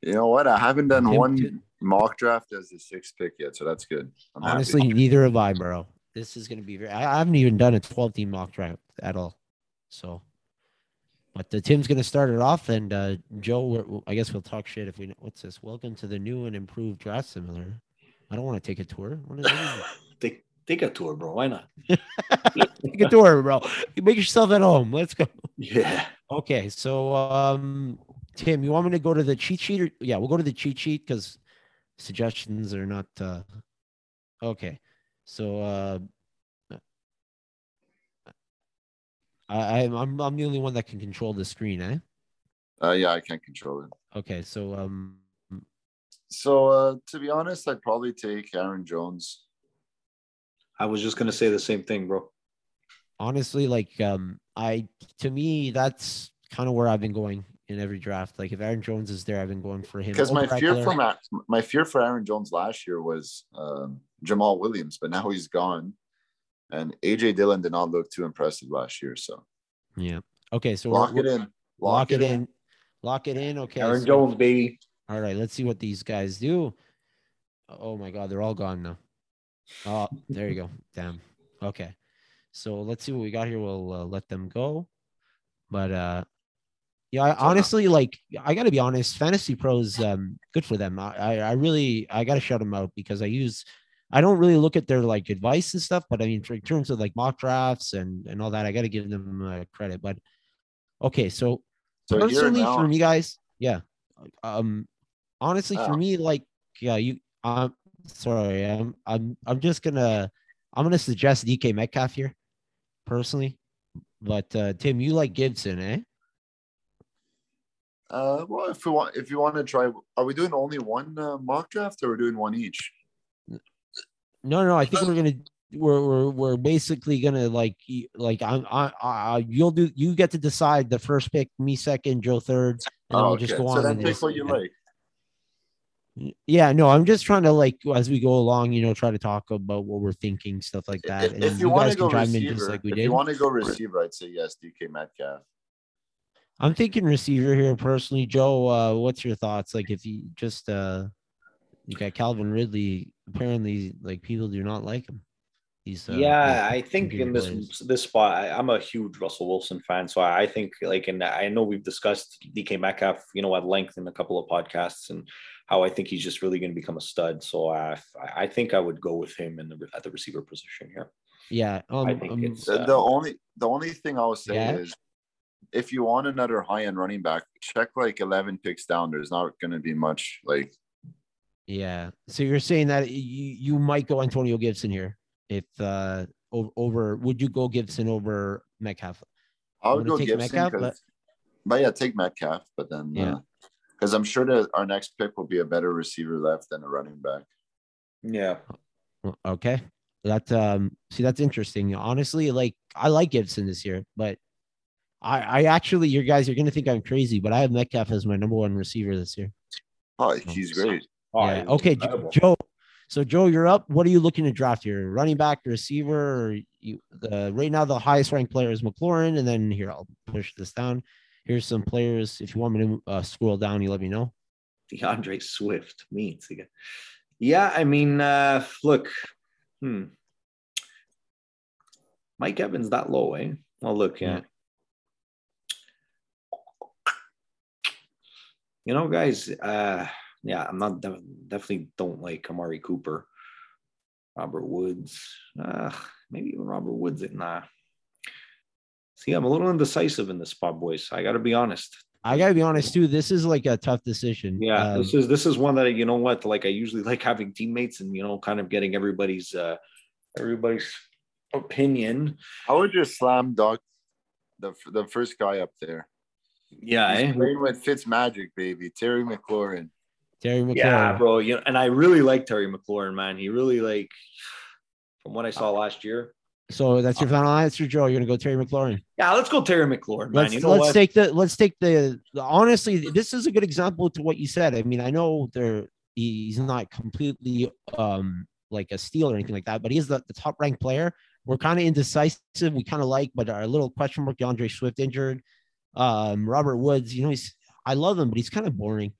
You know what? I haven't done Tim- one mock draft as the sixth pick yet, so that's good. I'm happy. Honestly, neither have I, bro. This is gonna be very. I haven't even done a 12 team mock draft at all. So, but the Tim's gonna start it off, and uh Joe, we're, I guess we'll talk shit if we. know What's this? Welcome to the new and improved draft simulator. I don't want to take a tour. What is take, take a tour, bro. Why not? take a tour, bro. Make yourself at home. Let's go. Yeah. Okay, so um, Tim, you want me to go to the cheat sheet? Or, yeah, we'll go to the cheat sheet because suggestions are not. uh Okay, so uh, I I'm I'm I'm the only one that can control the screen, eh? Uh, yeah, I can't control it. Okay, so um, So uh, to be honest, I'd probably take Aaron Jones. I was just going to say the same thing, bro. honestly, like um, I to me that's kind of where I've been going in every draft. Like if Aaron Jones is there, I've been going for him. Because my fear Ekeler. from my fear for Aaron Jones last year was um, Jamaal Williams, but now he's gone, and AJ Dillon did not look too impressive last year. So yeah. Okay, so lock we're- it in. Lock, it in. Lock it in. Okay. Aaron so- Jones, baby. All right, let's see what these guys do. Oh my god, they're all gone now. Oh, there you go. Damn. Okay. So let's see what we got here. We'll uh, let them go. But uh yeah, I, honestly, like I gotta be honest, Fantasy Pros, um, good for them. I, I, I really, I gotta shout them out because I use, I don't really look at their like advice and stuff, but I mean, for, in terms of like mock drafts and and all that, I gotta give them uh, credit. But okay, so So personally now, for me guys yeah um honestly for Ah. me like yeah you um sorry i'm i'm i'm just gonna i'm gonna suggest dk metcalf here personally but uh tim you like gibson eh uh, well, if we want, if you want to try, are we doing only one uh, mock draft, or we're doing one each? no no i think we're gonna we're we're, we're basically gonna like like I'm I, I you'll do you get to decide the first pick, me second, Joe third, and Oh, we'll just okay. go on. So then and pick just- what you like. Yeah, no, I'm just trying to like as we go along, you know, try to talk about what we're thinking, stuff like that. If, and if you, want guys to go can chime in receiver, just like we if did. you want to go receiver, I'd say yes, DK Metcalf. I'm thinking receiver here personally. Joe, uh, what's your thoughts? Like if you just uh you got Calvin Ridley, apparently like people do not like him. He's uh, yeah, I think in this players. this spot, I, I'm a huge Russell Wilson fan, so I think like, and I know we've discussed DK Metcalf, you know, at length in a couple of podcasts, and how I think he's just really going to become a stud. So I, I think I would go with him in the at the receiver position here. yeah, um, I think um, it's The, uh, the only the only thing I'll say Yeah. is if you want another high end running back, check like 11 picks down. There's not going to be much like yeah. So you're saying that you you might go Antonio Gibson here if uh over, over would you go Gibson over Metcalf? I would go Gibson. Metcalf, 'cause- but- but, yeah, take Metcalf. But then Yeah. Because I'm sure that our next pick will be a better receiver left than a running back. yeah, Okay. That um see that's interesting. Honestly, like I like Gibson this year, but I I actually you guys are gonna think I'm crazy, but I have Metcalf as my number one receiver this year. Oh, he's great. Oh, yeah. he's Okay, incredible. Joe. So Joe, you're up. What are you looking to draft here? Running back, receiver, or you the right now the highest ranked player is McLaurin, and then here I'll push this down. Here's some players. If you want me to uh, scroll down, you let me know. D'Andre Swift means again. Yeah, I mean, uh, look, hmm. Mike Evans that low, eh? Oh, look, yeah. You know, guys, uh, yeah, I'm not def- definitely don't like Amari Cooper, Robert Woods, uh, maybe even Robert Woods. Nah. See, I'm a little indecisive in this spot, boys. I got to be honest. I gotta be honest too. This is like a tough decision. Yeah, Um, this is this is one that you know what like I usually like having teammates and you know kind of getting everybody's uh everybody's opinion. I would just slam dunk the the first guy up there. Yeah, He's eh? playing with Fitz Magic, baby. Terry McLaurin. Terry McLaurin. yeah, bro. You know, and I really like Terry McLaurin, man. He really like from what I saw last year. So that's your final answer, Joe. You're gonna go Terry McLaurin. Yeah, let's go Terry McLaurin, man. Let's you know let's take the let's take the, the honestly. This is a good example to what you said. I mean, I know there he's not completely um like a steal or anything like that, but he's the, the top ranked player. We're kind of indecisive. We kind of like, but our little question mark. D'Andre Swift injured. Um, Robert Woods. You know, he's I love him, but he's kind of boring.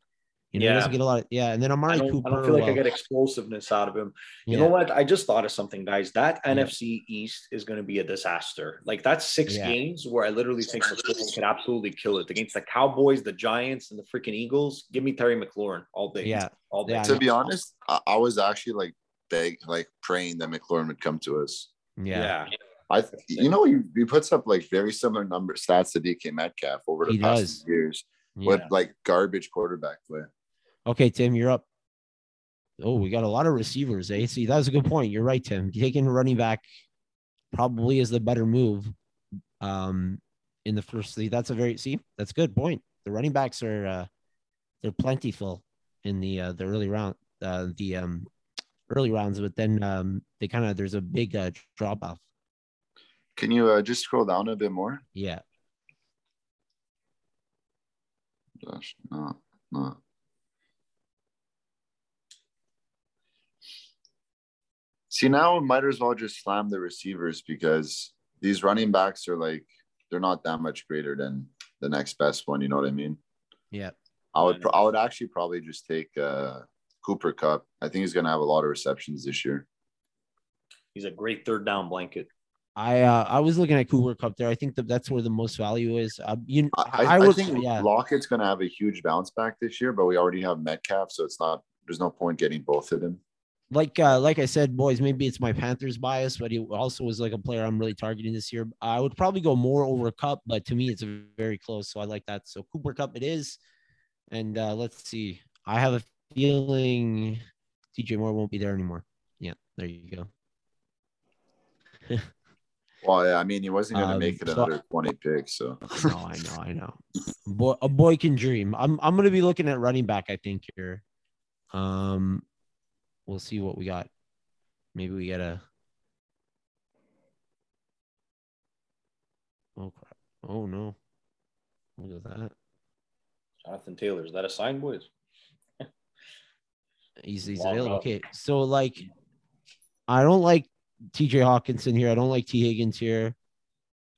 You know, he doesn't Yeah. get a lot. Of, yeah, and then I Amari don't, Cooper. I don't feel like I get explosiveness out of him. You yeah. know what? I just thought of something, guys. That Yeah. NFC East is going to be a disaster. Like that's six Yeah. games where I literally think McLaurin could absolutely kill it against the Cowboys, the Giants, and the freaking Eagles. Give me Terry McLaurin all day. Yeah. all day. Yeah, to be honest, I, I was actually like beg, like praying that McLaurin would come to us. Yeah, yeah. I, you know, he, he puts up like very similar number stats to DK Metcalf over the He past does. years yeah. with like garbage quarterback play. Okay, Tim, you're up. Oh, we got a lot of receivers. Eh? See, that was a good point. You're right, Tim. Taking a running back probably is the better move. Um, in the first see, that's a very see, that's a good point. The running backs are uh they're plentiful in the uh the early round, uh the um early rounds, but then um they kind of there's a big uh drop off. Can you uh, just scroll down a bit more? Yeah. Gosh, no, no. See, now we might as well just slam the receivers because these running backs are like they're not that much greater than the next best one. You know what I mean? Yeah. I would pro- I would actually probably just take uh, Cooper Kupp. I think he's gonna have a lot of receptions this year. He's a great third down blanket. I uh I was looking at Cooper Kupp there. I think that that's where the most value is. Uh, you I, I, I, would think yeah. Lockett's gonna have a huge bounce back this year, but we already have Metcalf, so it's not. There's no point getting both of them. Like uh like I said, boys, maybe it's my Panthers bias, but he also was like a player I'm really targeting this year. I would probably go more over Kupp, but to me it's very close. So I like that. So Cooper Kupp it is. And uh let's see. I have a feeling DJ Moore won't be there anymore. Yeah, there you go. Well, yeah, I mean, he wasn't gonna Um, make it so- another 20 picks, so No, I know, I know. Boy, a boy can dream. I'm I'm gonna be looking at running back, I think here. Um we'll see what we got. Maybe we get a. Oh crap! Oh no! Look at that. Jonathan Taylor is that a sign, boys? he's he's available. Up. Okay, so like, I don't like T.J. Hockenson here. I don't like Tee Higgins here.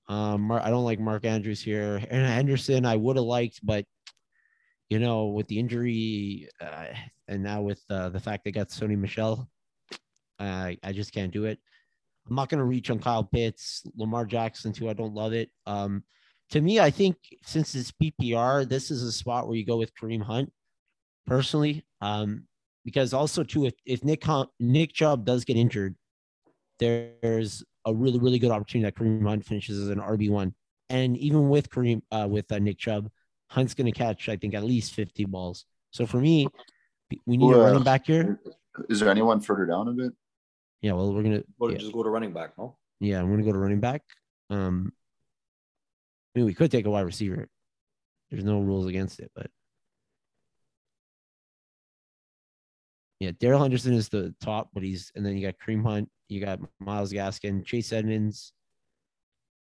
Um, I don't like Mark Andrews here. And Henderson, I would have liked, but you know, with the injury uh, and now with uh, the fact they got Sony Michel, I I just can't do it. I'm not gonna reach on Kyle Pitts, Lamar Jackson too. I don't love it. Um, to me, I think since it's PPR, this is a spot where you go with Kareem Hunt. Personally, um, because also too, if, if Nick Hunt, Nick Chubb does get injured, there's a really really good opportunity that Kareem Hunt finishes as an RB one, and even with Kareem uh, with uh, Nick Chubb, Hunt's going to catch I think at least 50 balls. So for me, we need a Who, uh, running back here. Is there anyone further down a bit? Yeah, well we're gonna Or yeah, just go to running back, no? yeah I'm gonna go to running back. Um, I mean we could take a wide receiver. There's no rules against it, but yeah, Darrell Henderson is the top, but he's and then you got Kareem Hunt, you got Myles Gaskin, Chase Edmonds,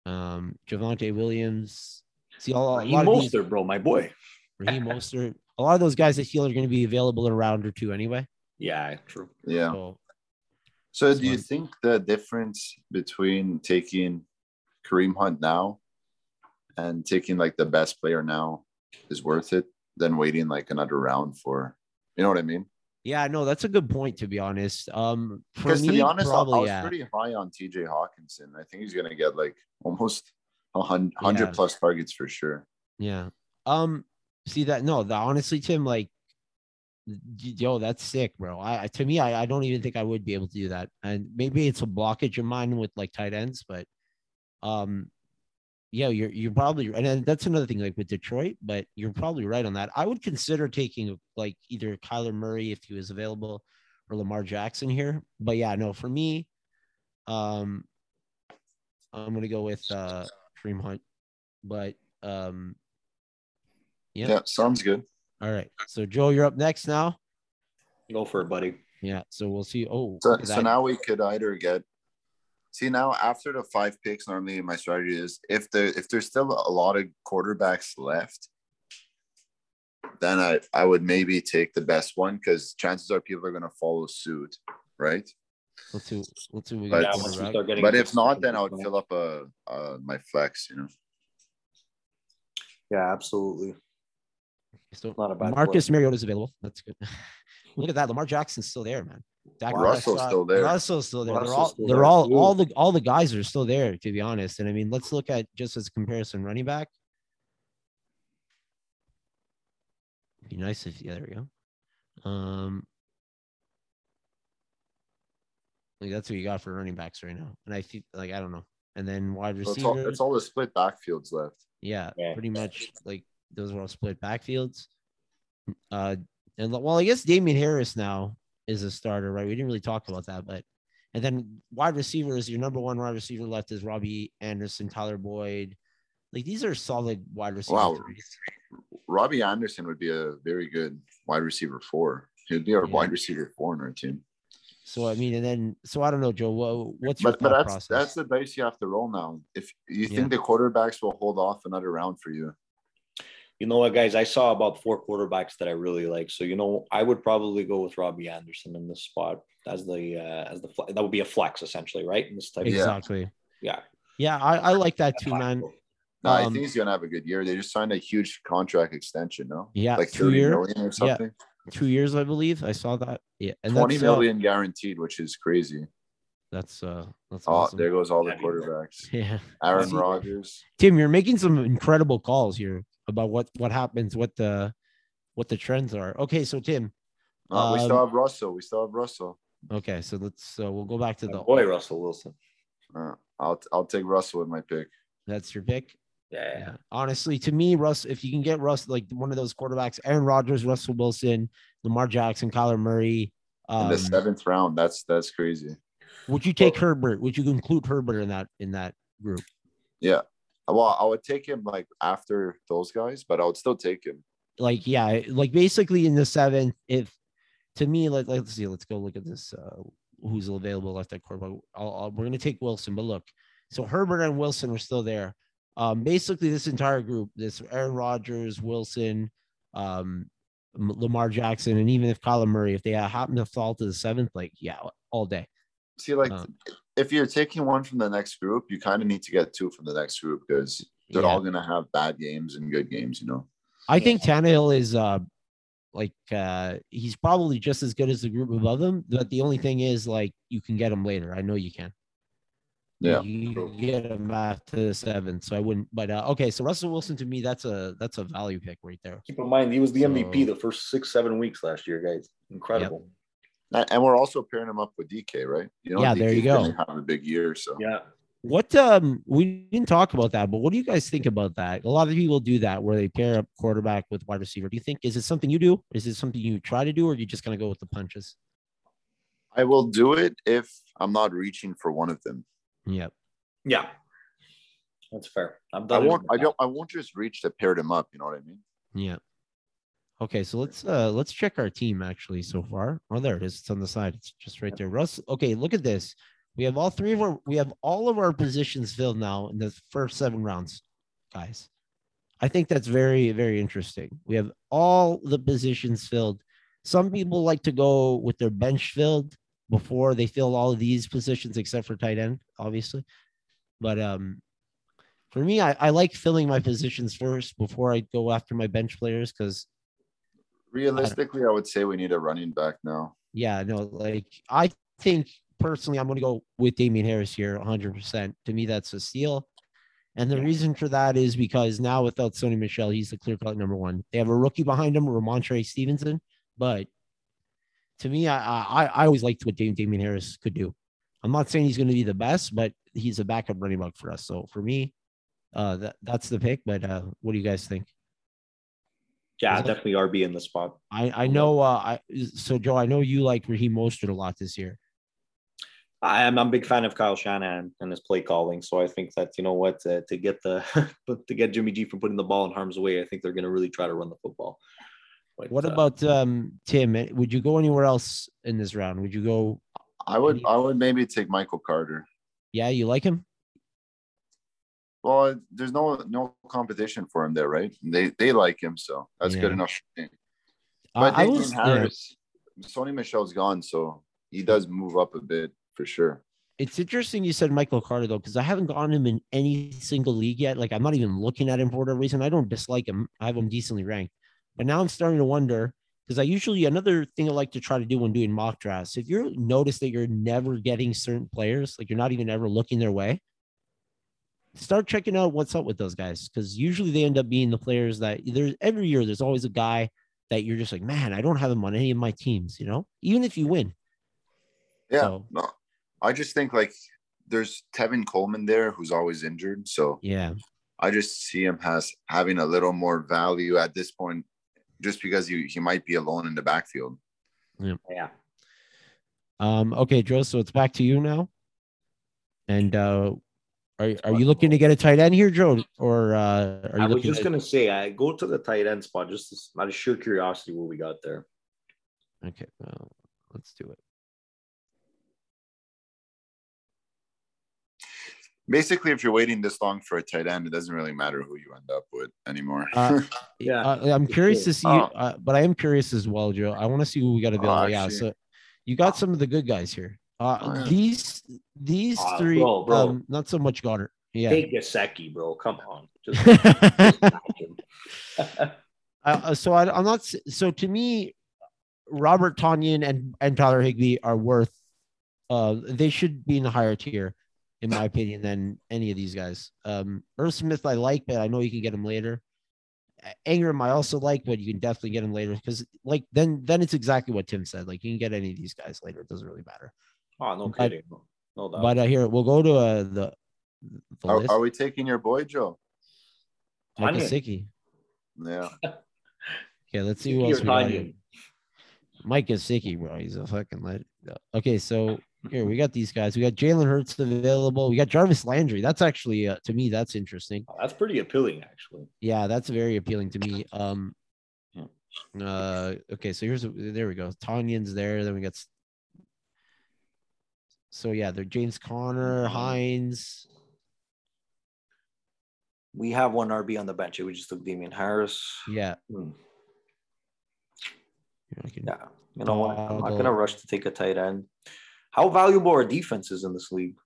um, Javonte Williams. See all a Raheem lot of these, bro, my boy. Raheem Mostert. A lot of those guys I feel are going to be available in a round or two anyway. Yeah, true. Yeah. So So This do you think the difference between taking Kareem Hunt now and taking like the best player now is worth it than waiting like another round for you know what I mean? yeah, no, that's a good point to be honest. Um, for Because to me, be honest, probably I was yeah. pretty high on TJ Hockenson. I think he's gonna get like almost a hundred Yeah. plus targets for sure. Yeah. Um. See that? No. The honestly, Tim, like, yo, that's sick, bro. I to me, I, I don't even think I would be able to do that. And maybe it's a blockage of mine with like tight ends, but, um, yeah, you're you're probably and then that's another thing like with Detroit, but you're probably right on that. I would consider taking like either Kyler Murray if he was available or Lamar Jackson here. But yeah, no, for me, um, I'm gonna go with uh Kareem Hunt, but um. Yeah, Yeah. sounds good. All right. So Joe, you're up next now. Go for it, buddy. Yeah. So we'll see. Oh, So, so that. now we could either get see now after the five picks normally my strategy is if there if there's still a lot of quarterbacks left then i i would maybe take the best one because chances are people are going to follow suit right let's see. Let's see. What we But- got Yeah, once we start getting but if not then i would fill up a, uh my flex you know Yeah, absolutely. So Not a bad Marcus is available. That's good. Look at that. Lamar Jackson's still there, man. Dak Russell's Prescott- still there. Russell's still there. they're all still they're there, all too. all the all the guys are still there, to be honest. And I mean, let's look at just as a comparison running back. Be nice if yeah, there we go. Um like that's what you got for running backs right now. And I think like I don't know. And then wide So it's all, receivers. it's all the split backfields left Yeah, Yeah. pretty much like those are all split backfields. Uh, and well, I guess Damien Harris now is a starter, right? We didn't really talk about that, but and then wide receivers, your number one wide receiver left is Robbie Anderson, Tyler Boyd. Like these are solid wide receivers. Wow. robbie anderson would be a very good wide receiver four he'd be our Yeah. wide receiver four in our team So I mean, and then so I don't know, Joe. What, what's your but but thought that's process? that's the dice you have to roll now if you Yeah. think the quarterbacks will hold off another round for you You know what, guys? I saw about four quarterbacks that I really like. So you know, I would probably go with Robbie Anderson in this spot as the uh, as the fle- that would be a flex essentially, right? In this type, Yeah. exactly. yeah. Yeah, I, I like that too, man. No, I Um, think he's gonna have a good year. They just signed a huge contract extension, no? Yeah, like two 30 year, or something. Two years, I believe. I saw that. Yeah, and Twenty that's, uh, guaranteed, which is crazy. that's uh, that's Oh, awesome. there goes all the That'd be great. quarterbacks. Yeah. Aaron See- Rodgers. Tim, you're making some incredible calls here about what what happens, what the what the trends are. Okay, so Tim. Uh, we still Um, have Russell. We still have Russell. Okay, so let's so we'll go back to My the boy Russell Wilson. Uh, I'll I'll take Russell with my pick. that's your pick. Yeah, Yeah. Honestly, to me, Russ, if you can get Russ like one of those quarterbacks, Aaron Rodgers, Russell Wilson, Lamar Jackson, Kyler Murray. In Um, the seventh round, that's that's crazy. would you take Herbert? Would you include Herbert in that in that group? Yeah. Well, I would take him like after those guys, but I would still take him. Like, yeah, like basically in the seventh, if to me, like let's see, let's go look at this. Uh, who's available left at quarterback? I'll, I'll, we're gonna take Wilson, but look, so Herbert and Wilson are still there. Um, basically, this entire group, this Aaron Rodgers, Wilson, um, Lamar Jackson, and even if Kyler Murray, if they happen to fall to the seventh, like yeah, all day. See, like Uh, if you're taking one from the next group, you kind of need to get two from the next group because they're Yeah. all gonna have bad games and good games, you know. I think Tannehill is uh like uh he's probably just as good as the group above him, but the only thing is like you can get him later. I know you can. Yeah. You can get him after the seven. So I wouldn't but uh okay, so Russell Wilson to me that's a that's a value pick right there. Keep in mind, he was the MVP the first six, seven weeks last year, guys. Incredible. And and we're also pairing him up with DK, right? You Yeah, there you go. gonna Have a big year, so Yeah. What um we didn't talk about that, but what do you guys think about that? A lot of people do that where they pair up quarterback with wide receiver. Do you think is it something you do? Is it something you try to do, or do you just gonna go with the punches? I will do it if I'm not reaching for one of them. Yep. Yeah. That's fair. I've I done it won't. I don't. I won't just reach to pair them up. You know what I mean? Yeah. Okay, so let's uh let's check our team actually so far. Oh, there it is. It's on the side. It's just right there. Russ. Okay, look at this. We have all three of our we have all of our positions filled now in the first seven rounds, guys. I think that's very, very interesting. We have all the positions filled. Some people like to go with their bench filled before they fill all of these positions, except for tight end, obviously. But um for me, I, I like filling my positions first before I go after my bench players because Realistically, I would say we need a running back now. yeah, no, like I think personally, I'm going to go with Damien Harris here 100%. To me, that's a steal. And the reason for that is because now without Sony Michel, he's the clear cut number one. They have a rookie behind him, Rhamondre Stevenson. But to me, I, I I always liked what Dam- Damien Harris could do. I'm not saying he's going to be the best, but he's a backup running back for us. So for me, uh, that that's the pick. But uh, what do you guys think? Yeah, definitely RB in the spot. I I know. Uh, I so Joe, I know you like Raheem Mostert a lot this year. I am I'm a big fan of Kyle Shanahan and his play calling. So I think that you know what uh, to get the to get Jimmy G from putting the ball in harm's way, I think they're going to really try to run the football. But, What uh, about um Tim? eh, Would you go anywhere else in this round? Would you go? I would. Any- I would maybe take Michael Carter. Yeah, you like him? Well, there's no no competition for him there, right? They they like him, so that's Yeah. good enough. for me. I- But I Damien was. yeah. Sony Michel's gone, so he does move up a bit for sure. It's interesting you said Michael Carter though, because I haven't gotten him in any single league yet. Like I'm not even looking at him for whatever reason. I don't dislike him. I have him decently ranked, but now I'm starting to wonder because I usually another thing I like to try to do when doing mock drafts. If you notice that you're never getting certain players, like you're not even ever looking their way, start checking out what's up with those guys because usually they end up being the players that there's every year. There's always a guy that you're just like, man, I don't have him on any of my teams. You know, even if you win. Yeah, So- no, I just think like there's Tevin Coleman there who's always injured, so Yeah. I just see him as having a little more value at this point, just because he he might be alone in the backfield. yeah. yeah. Um, okay, Joe, so it's back to you now. And uh are, are you looking to get a tight end here, Joe? Or uh are you I was just at- gonna say, I go to the tight end spot just as- out of sheer curiosity what we got there. okay, well, let's do it. Basically, if you're waiting this long for a tight end, it doesn't really matter who you end up with anymore. Uh, Yeah, Uh, I'm curious to see, Oh. uh, but I am curious as well, Joe. I want to see who we got to available. Oh, yeah, actually- so you got some of the good guys here. Uh, Oh, yeah. These these Ah, three, bro, bro. um, not so much Goedert. Yeah. Take Gesicki, bro. Come on. Just, uh, just uh, so I, I'm not. So to me, Robert Tonyan and and Tyler Higbee are worth. Uh, they should be in the higher tier, in my opinion, than any of these guys. Um, Irv Smith I like, but I know you can get him later. A- Engram I also like, but you can definitely get him later because, like, then then it's exactly what Tim said. Like, you can get any of these guys later. It doesn't really matter. oh, no But- kidding. No doubt. But uh, here we'll go to uh, the the are, list. are we taking your boy Joe? Mike Tonyan. Gesicki. Yeah. Okay, let's see who Gesicki else or we got Mike Gesicki, bro. He's a fucking lead. Okay, so here we got these guys. We got Jalen Hurts available. We got Jarvis Landry. That's actually uh, to me that's interesting. Oh, that's pretty appealing, actually. Yeah, that's very appealing to me. Um, uh, okay, so here's there we go. Tonyan's there. Then we got. So yeah, they're James Conner, Hines. We have one RB on the bench. We just took Damien Harris. Yeah. Hmm. Can- Yeah. You know what? I'm not gonna rush to take a tight end. How valuable are defenses in this league?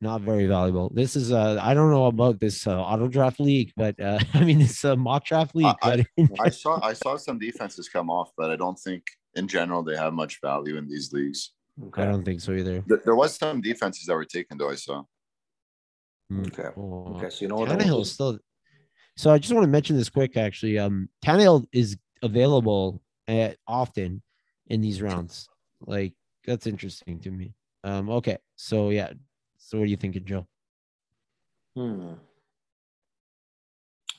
Not very valuable. This is uh I don't know about this uh, auto draft league, but uh I mean it's a mock draft league. I- but I saw I saw some defenses come off, but I don't think in general they have much value in these leagues. I don't think so either. There, there was some defenses that were taken though. I saw. Mm. Okay. Oh. Okay. So you know what? Tannehill is still. So I just want to mention this quick. Actually, um, Tannehill is available at, often in these rounds. Like that's interesting to me. Um, okay, so yeah. So what are you thinking, Joe? Hmm.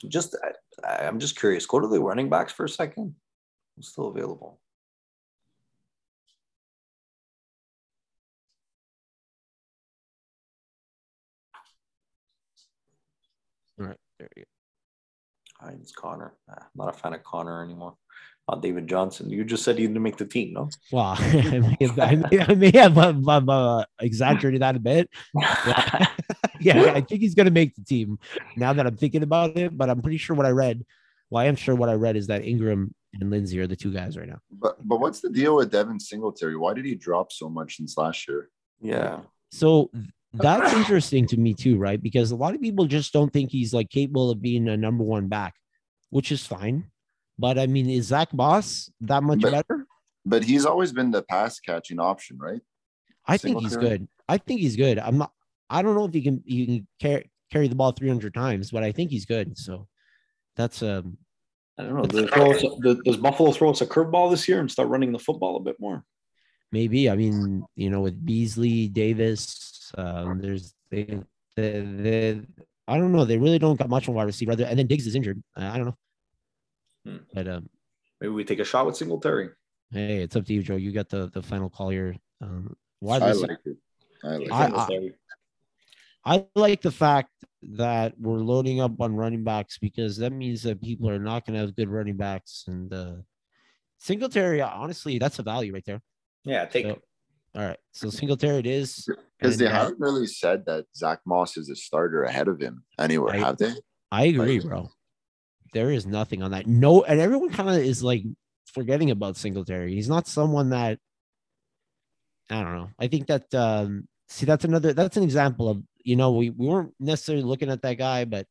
Just, I, I'm just curious. Go to the running backs for a second. It's still available. All right, there you Hines Conner. I'm not a fan of Conner anymore. Not David Johnson. You just said he didn't make the team, no? go. Wow, I may have, I may, I may have uh, uh, uh, exaggerated that a bit. Yeah. yeah, I think he's gonna make the team. Now that I'm thinking about it, but I'm pretty sure what I read. Well, I am sure what I read is that Ingram and Lindsay are the two guys right now. But but what's the deal with Devin Singletary? Why did he drop so much since last year? yeah. So that's interesting to me too, right? Because a lot of people just don't think he's like capable of being a number one back, which is fine. But I mean, is Zach Moss that much But- better? But he's always been the pass catching option, right? I think he's Singletary? good. I think he's good. I'm not. I don't know if he can. He can carry carry the ball 300 times, but I think he's good. So that's um. I don't know. Does, throw us, does, does Buffalo throw us a curveball this year and start running the football a bit more? Maybe I mean you know with Beasley Davis, um, there's they, they, they I don't know. They really don't got much on wide receiver, and then Diggs is injured. Uh, I don't know. Hmm. But um, Maybe we take a shot with Singletary. Hey, it's up to you, Joe. You got the the final call here. Um, why I like it. I like I- it. I like the fact that we're loading up on running backs because that means that people are not going to have good running backs. And uh, Singletary, honestly, that's a value right there. yeah, take So- All right, so Singletary it is. Because they uh, haven't really said that Zach Moss is a starter ahead of him anywhere, I- have they? I agree, bro. There is nothing on that. No, and everyone kind of is like forgetting about Singletary. He's not someone that I don't know. I think that um see that's another that's an example of you know we, we weren't necessarily looking at that guy, but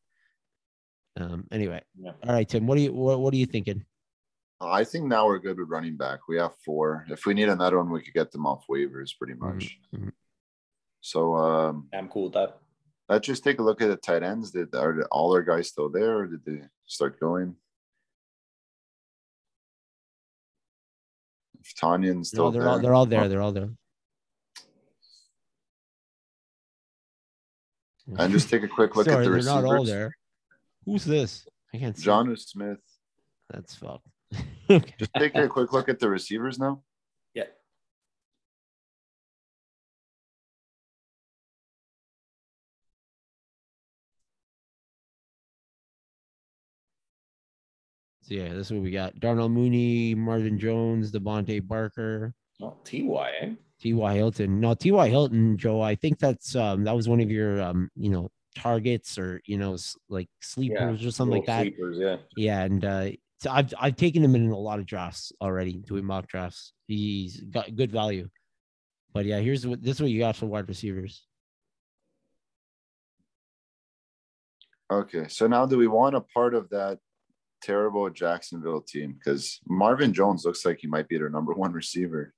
um anyway. Yeah. All right, Tim. What do you what, what are you thinking? I think now we're good with running back. We have four. If we need another one, we could get them off waivers pretty much. mhm. So um, I'm cool with that. Let's just take a look at the tight ends. Did are all our guys still there, or did they start going? If Tonyan's No, still they're there, all they're all there. They're all there. and just take a quick look Sorry, at the they're receivers. not all there. Who's this? I can't see. Jonnu Smith. That's fucked. Just take a quick look at the receivers now. So yeah, this is what we got. Darnell Mooney, Marvin Jones, DeVante Parker, Oh, Ty, eh? T.Y. Hilton. No, T.Y. Hilton, Joe. I think that's um that was one of your um, you know, targets or you know, like sleepers or something like that. Sleepers, yeah. Yeah, and uh so I've I've taken him in a lot of drafts already, doing mock drafts. He's got good value. But yeah, here's what this is what you got for wide receivers. Okay, so now do we want a part of that terrible Jacksonville team? Because Marvin Jones looks like he might be their number one receiver.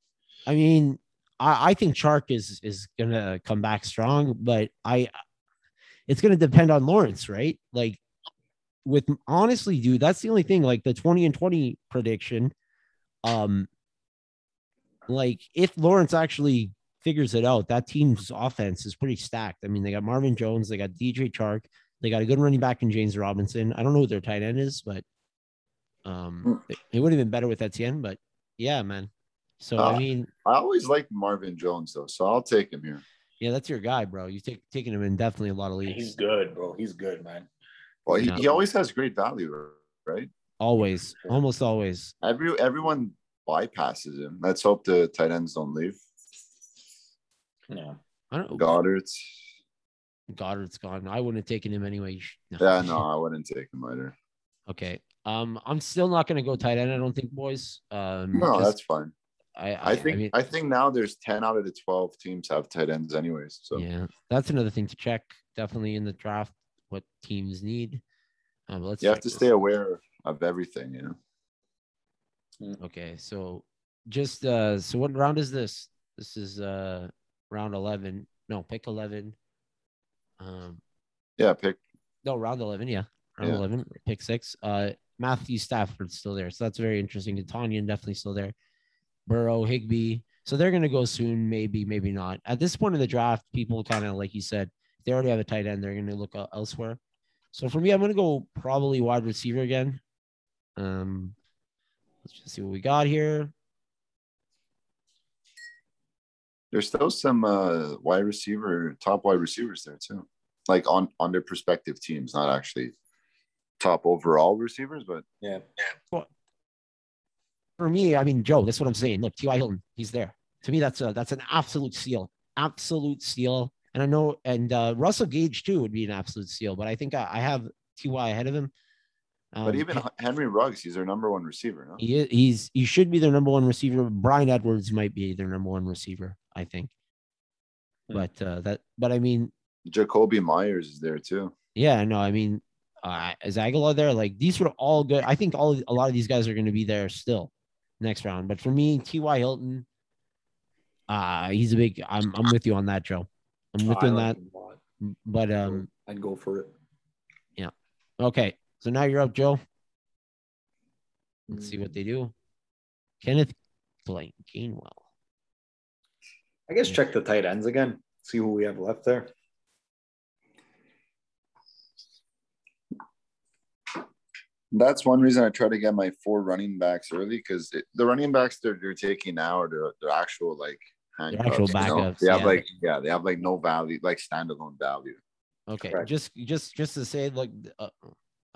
I mean, I, I think Chark is is gonna come back strong, but I it's gonna depend on Lawrence, right? Like with honestly, dude, that's the only thing. Like the 20 and 20 prediction. Um like if Lawrence actually figures it out, that team's offense is pretty stacked. I mean, they got Marvin Jones, they got DJ Chark, they got a good running back in James Robinson. I don't know who their tight end is, but um it, it would have been better with Etienne, but yeah, man. So I Uh, mean, I always liked Marvin Jones though, so I'll take him here. yeah, that's your guy, bro. You take taking him in definitely a lot of leagues. He's good, bro. He's good, man. Well, he, No. he always has great value, right? Always, almost always. Every everyone bypasses him. Let's hope the tight ends don't leave. Yeah. I don't. Goedert. Goedert's gone. I wouldn't have taken him anyway. No. Yeah, no, I wouldn't take him either. Okay. Um, I'm still not gonna go tight end. I don't think, boys. Um, No, that's fine. I, I think I, mean, think now there's ten out of the twelve teams have tight ends anyways. So yeah, that's another thing to check. Definitely in the draft, what teams need. Um, let's you have to this. stay aware of everything, you know. Okay, so just uh, so what round is this? This is uh round eleven. No, pick eleven. Um, Yeah, pick no, round eleven. Yeah, round Yeah. eleven. Pick six. Uh, Matthew Stafford's still there, so that's very interesting. And Tonyan definitely still there. Burrow, Higbee. So they're gonna go soon, maybe, maybe not. At this point in the draft, people kind of like you said, they already have a tight end. They're gonna look elsewhere. So for me, I'm gonna go probably wide receiver again. Um, let's just see what we got here. There's still some uh wide receiver, top wide receivers there too. Like on on their prospective teams, not actually top overall receivers, but Yeah. Well, for me, I mean, Joe, that's what I'm saying. Look, T.Y. Hilton, he's there. To me, that's a that's an absolute steal. Absolute steal. And I know, and uh, Russell Gage too would be an absolute steal, but I think I, I have T.Y. ahead of him. but Um, even Henry Ruggs, he's their number one receiver. No? he is, he's he should be their number one receiver. Bryan Edwards might be their number one receiver, I think. Hmm. But uh, that, but I mean, Jakobi Meyers is there too. yeah, no, I mean, uh, is Agholor there? Like these were all good. I think all a lot of these guys are going to be there still next round. But for me, T.Y. Hilton, uh, he's a big. I'm I'm with you on that, Joe. I'm with I you on like that. him a lot. But um, I'd go for it. Yeah. Okay. So now you're up, Joe. Let's see what they do. Kenneth Blaine Gainwell. I guess check the tight ends again. See who we have left there. That's one reason I try to get my four running backs early because the running backs they're, they're taking now are they're, they're actual like handcuffs. actual you know? backups, They have yeah. like yeah, they have like no value, like standalone value. Okay, Correct. just just just to say, like, uh,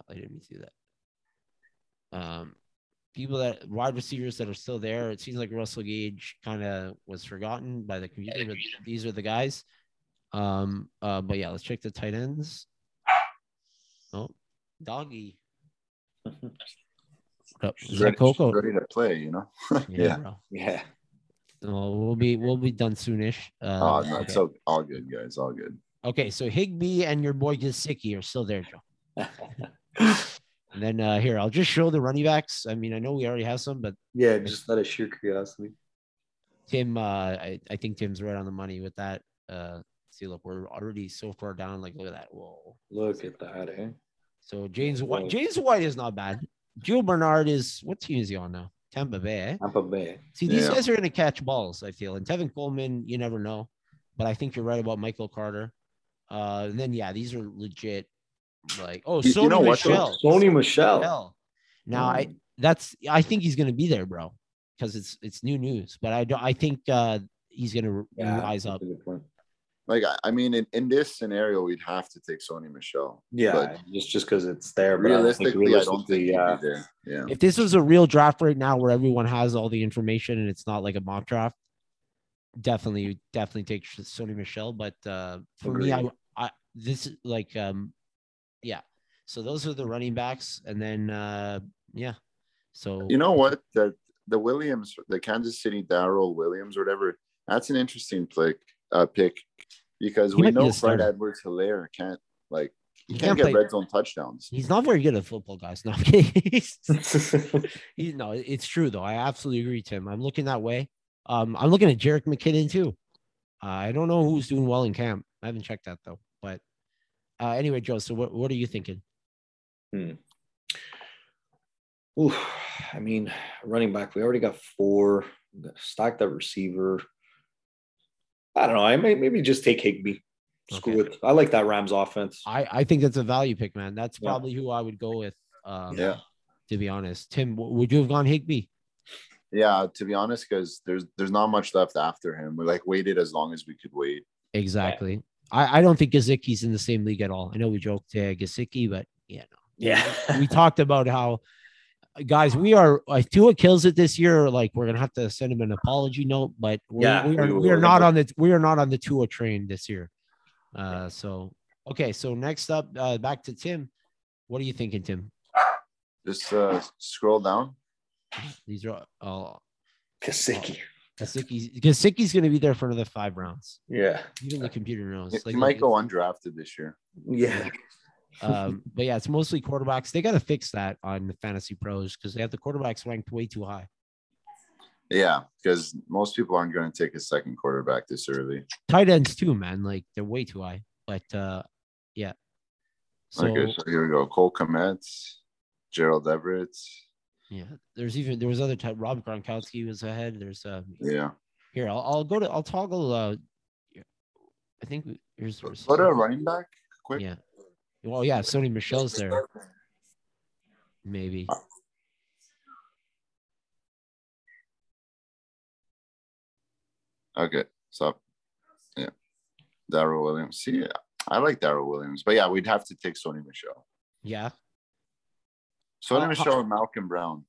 I didn't mean to do that. Um, people that wide receivers that are still there. It seems like Russell Gage kind of was forgotten by the computer, but these are the guys. Um, uh, but yeah, let's check the tight ends. Oh, doggy. Is that ready, Coco? ready to play, you know. yeah. bro. Yeah. So we'll be we'll be done soonish. Uh, oh no, okay. it's all, all good, guys. All good. okay, so Higbee and your boy Gesicki are still there, Joe. And then uh, here, I'll just show the running backs. I mean, I know we already have some, but yeah, just out of sheer curiosity. Tim, uh, I, I think Tim's right on the money with that. Uh, see, look, we're already so far down. Like, look at that. Whoa. Look at that, eh? So James White, James White is not bad. Gio Bernard is what team is he on now? Tampa Bay. Eh? Tampa Bay. See, these Yeah. guys are going to catch balls. I feel, and Tevin Coleman, you never know, but I think you're right about Michael Carter. Uh, and then yeah, these are legit. Like, oh, You- you Sony know what. Michel. Sony Michel. Michel. Now I that's I think he's gonna be there, bro, because it's it's new news. But I don't. I think uh he's gonna Yeah, rise up. that's a good point. Like I, I mean, in, in this scenario, we'd have to take Sony Michel. Yeah, But just just because it's there. But I don't think realistically, I don't think realistically, yeah. there. Yeah. If this was a real draft right now where everyone has all the information and it's not like a mock draft, definitely definitely take Sony Michel. But uh for me, I I this is like um yeah. So those are the running backs, and then uh yeah. So You know what? That the Williams, the Kansas City Darrel Williams, or whatever. That's an interesting pick. Uh, pick because He we might be know Fred. Edwards Helaire can't like he He can't, can't get play- red zone touchdowns. he's not very good at football, guys. No, I'm. He's- no, it's true though. I absolutely agree, Tim. I'm looking that way. Um, I'm looking at Jerick McKinnon too. Uh, I don't know who's doing well in camp. I haven't checked that though. But uh, anyway, Joe. So what what are you thinking? Hmm. Ooh, I mean, running back. We already got four. Stacked that receiver. I don't know. I may maybe just take Higbee. Screw Okay. it. I like that Rams offense. I I think that's a value pick, man. That's Yeah. probably who I would go with. Um, Yeah. To be honest, Tim, w- would you have gone Higbee? Yeah, to be honest, because there's there's not much left after him. We like waited as long as we could wait. Exactly. I, I don't think Gesicki's in the same league at all. I know we joked uh, Gesicki, but yeah, no. Yeah. we talked about how guys we are if Tua kills it this year like we're gonna have to send him an apology note but we're, Yeah, we are we we are not on the we are not on the Tua train this year uh so Okay, so next up, uh, back to Tim. What are you thinking, Tim? Just uh, scroll down. These are uh, Gesicki. Gesicki's Gesicki's going to be there for another five rounds. Yeah. Even the computer knows. He Like, might go undrafted this year. Yeah. um, but yeah, it's mostly quarterbacks. They got to fix that on the fantasy pros because they have the quarterbacks ranked way too high. Yeah, because most people aren't going to take a second quarterback this early. Tight ends too, man. Like they're way too high. But uh, yeah. So okay, so here we go. Cole Kmet, Gerald Everett. Yeah, there's even there was other type. Rob Gronkowski was ahead. There's uh Yeah. here. I'll, I'll go to. I'll toggle. Uh, I think here's to a running back quick. Yeah. Well, yeah, Sony Michel's there. Maybe. Okay, so yeah, Darrel Williams. See, I like Darrel Williams, but yeah, we'd have to take Sony Michelle. Yeah. Sony Uh, Michel and Malcolm Brown.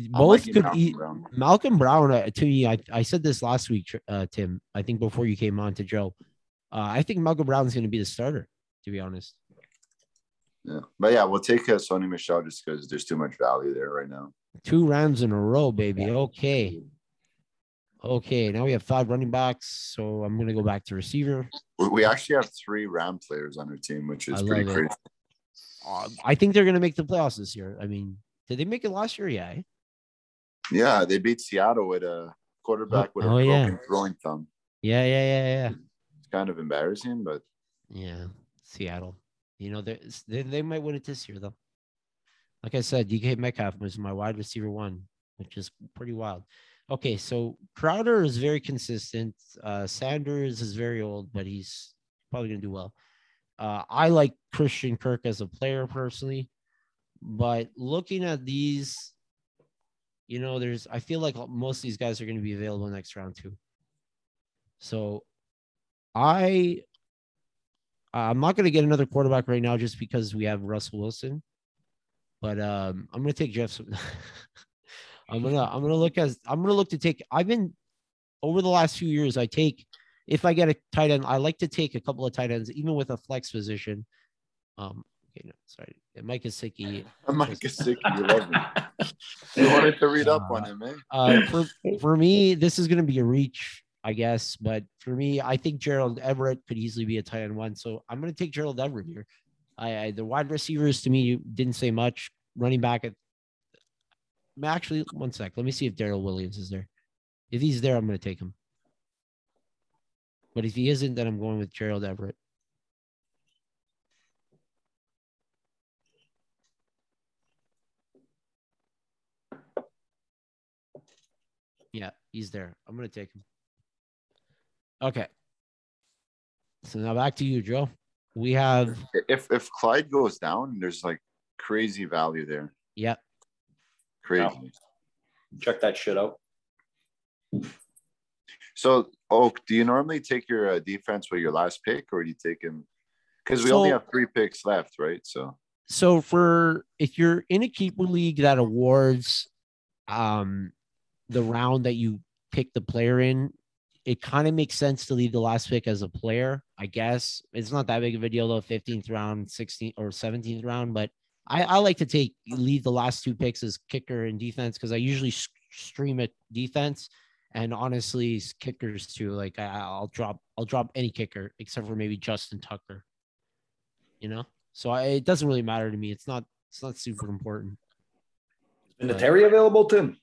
I'm Both liking could Malcolm eat. Brown. Malcolm Brown, uh, to me, I, I said this last week, uh, Tim. I think before you came on to Joe, uh, I think Malcolm Brown's going to be the starter. To be honest, Yeah, but yeah, we'll take uh, Sony Michel just because there's too much value there right now. two rounds in a row, baby. Okay, okay. Now we have five running backs, so I'm going to go back to receiver. We, we actually have three Ram players on our team, which is I pretty love it. crazy. Uh, I think they're going to make the playoffs this year. I mean, did they make it last year? Yeah. eh? Yeah, they beat Seattle with a quarterback with a Oh, yeah. broken throwing thumb. Yeah, yeah, yeah, yeah. It's kind of embarrassing, but Yeah, Seattle. You know, they they might win it this year though. Like I said, DK Metcalf was my wide receiver one, which is pretty wild. Okay, so Crowder is very consistent. Uh, Sanders is very old, but he's probably gonna do well. Uh, I like Christian Kirk as a player personally, but looking at these, you know, there's I feel like most of these guys are going to be available next round too. So, I I'm not going to get another quarterback right now just because we have Russell Wilson, but um, I'm going to take Jeff. I'm gonna I'm gonna look as I'm gonna look to take. I've been over the last few years. I take if I get a tight end, I like to take a couple of tight ends, even with a flex position. Um, okay, no, sorry, Mike Gesicki. I'm Mike Gesicki, you love me. You wanted to read up on him, eh? Uh, for for me, this is going to be a reach, I guess. But for me, I think Gerald Everett could easily be a tight end one. So I'm going to take Gerald Everett here. I, I the wide receivers to me didn't say much. Running back at actually one sec. Let me see if Darrel Williams is there. If he's there, I'm going to take him. But if he isn't, then I'm going with Gerald Everett. Yeah, he's there. I'm gonna take him. Okay. So now back to you, Joe. We have If if Clyde goes down, there's like crazy value there. yeah. Crazy. Check that shit out. So, Oak, do you normally take your uh, defense with your last pick, or do you take him? Because we only have three picks left, right? So, So for if you're in a keeper league that awards um the round that you pick the player in, it kind of makes sense to leave the last pick as a player, I guess. It's not that big of a deal though, 15th round, 16th or 17th round, but I, I like to take leave the last two picks as kicker and defense because I usually stream it defense and honestly kickers too. Like I, I'll drop I'll drop any kicker except for maybe Justin Tucker. You know, so I, it doesn't really matter to me. It's not it's not super important. And the Terry available, Tim?